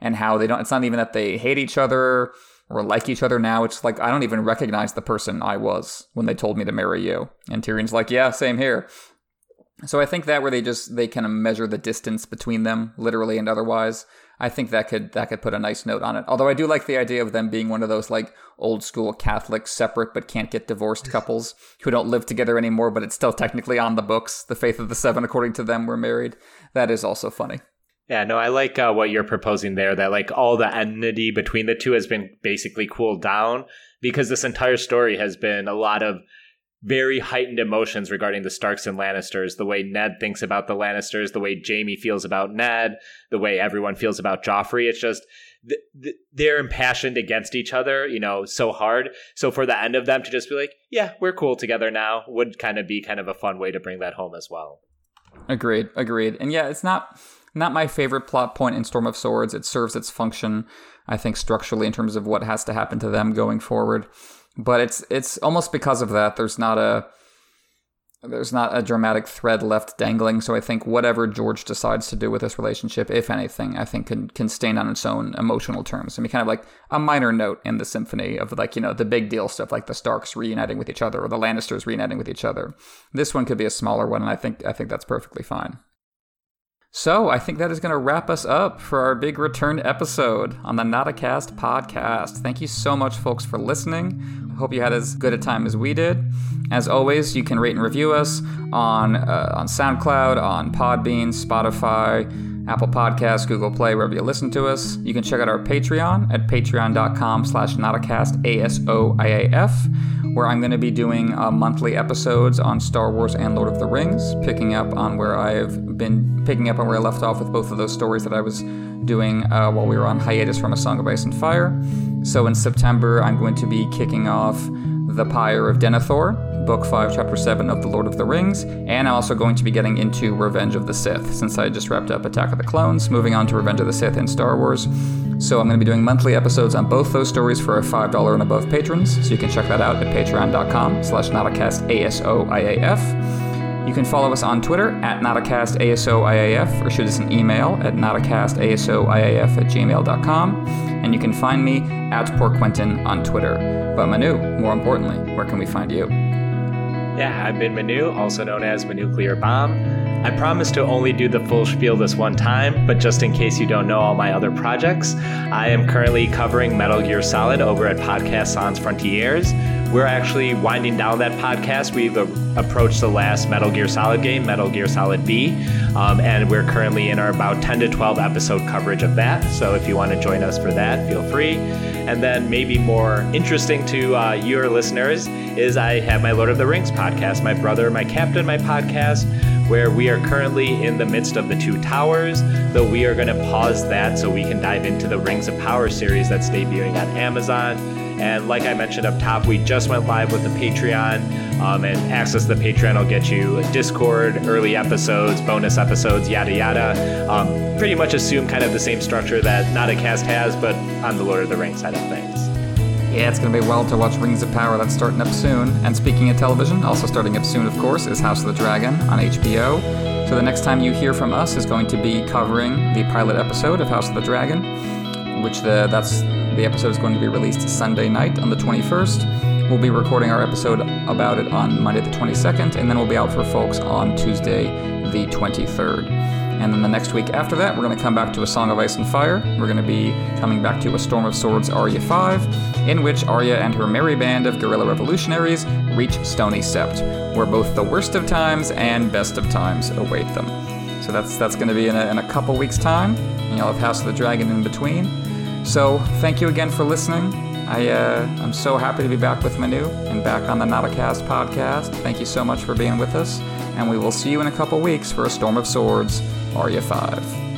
and how they don't, it's not even that they hate each other or like each other now. It's like, I don't even recognize the person I was when they told me to marry you. And Tyrion's like, yeah, same here. So I think that where they just, they kind of measure the distance between them, literally and otherwise. I think that could that could put a nice note on it. Although I do like the idea of them being one of those like old school Catholic separate but can't get divorced <laughs> couples who don't live together anymore, but it's still technically on the books. The faith of the seven, according to them, were married. That is also funny. Yeah, no, I like uh, what you're proposing there. That like all the enmity between the two has been basically cooled down because this entire story has been a lot of very heightened emotions regarding the Starks and Lannisters, the way Ned thinks about the Lannisters, the way Jaime feels about Ned, the way everyone feels about Joffrey. It's just they're impassioned against each other, you know, so hard. So for the end of them to just be like, yeah, we're cool together now would kind of be kind of a fun way to bring that home as well. Agreed, agreed. And yeah, it's not not my favorite plot point in Storm of Swords. It serves its function, I think, structurally in terms of what has to happen to them going forward. But it's it's almost because of that. There's not a there's not a dramatic thread left dangling. So I think whatever George decides to do with this relationship, if anything, I think can can stand on its own emotional terms. I mean, kind of like a minor note in the symphony of like you know the big deal stuff, like the Starks reuniting with each other or the Lannisters reuniting with each other. This one could be a smaller one, and I think I think that's perfectly fine. So I think that is going to wrap us up for our big return episode on the Notacast podcast. Thank you so much, folks, for listening. I hope you had as good a time as we did. As always, you can rate and review us on uh, on SoundCloud, on Podbean, Spotify, Apple Podcasts, Google Play, wherever you listen to us. You can check out our Patreon at patreon.com slash Notacast A-S-O-I-A-F, where I'm going to be doing uh, monthly episodes on Star Wars and Lord of the Rings, picking up on where I've been picking up on where I left off with both of those stories that I was doing uh, while we were on hiatus from A Song of Ice and Fire. So in September, I'm going to be kicking off The Pyre of Denethor, Book 5, Chapter 7 of The Lord of the Rings, and I'm also going to be getting into Revenge of the Sith, since I just wrapped up Attack of the Clones, moving on to Revenge of the Sith in Star Wars. So I'm going to be doing monthly episodes on both those stories for our $5 and above patrons, so you can check that out at patreon.com slash notacast A-S-O-I-A-F. You can follow us on Twitter at NotacastASOIAF or shoot us an email at NotacastASOIAF at gmail.com. And you can find me at Poor Quentyn on Twitter. But Manu, more importantly, where can we find you? Yeah, I've been Manu, also known as Manuclear Bomb. I promise to only do the full spiel this one time, but just in case you don't know all my other projects, I am currently covering Metal Gear Solid over at Podcast Sans Frontiers. We're actually winding down that podcast. We've approached the last Metal Gear Solid game, Metal Gear Solid V, um, and we're currently in our about 10 to 12 episode coverage of that. So if you want to join us for that, feel free. And then maybe more interesting to uh, your listeners is I have my Lord of the Rings podcast, my brother, my captain, my podcast where we are currently in the midst of the Two Towers, though we are going to pause that so we can dive into the Rings of Power series that's debuting on Amazon. And like I mentioned up top, we just went live with the Patreon, um, and access the Patreon will get you Discord, early episodes, bonus episodes, yada yada. Um, pretty much assume kind of the same structure that Not a Cast has, but on the Lord of the Rings side of things. Yeah, it's going to be wild to watch Rings of Power. That's starting up soon. And speaking of television, also starting up soon, of course, is House of the Dragon on HBO. So the next time you hear from us is going to be covering the pilot episode of House of the Dragon, which the that's the episode is going to be released Sunday night on the 21st. We'll be recording our episode about it on Monday the 22nd, and then we'll be out for folks on Tuesday the 23rd. And then the next week after that, we're going to come back to A Song of Ice and Fire. We're going to be coming back to A Storm of Swords Arya 5, in which Arya and her merry band of guerrilla revolutionaries reach Stony Sept, where both the worst of times and best of times await them. So that's that's going to be in a, in a couple weeks' time. And you'll have House of the Dragon in between. So thank you again for listening. I, uh, I'm so happy to be back with Manu and back on the Notacast podcast. Thank you so much for being with us, and we will see you in a couple weeks for A Storm of Swords Arya 5.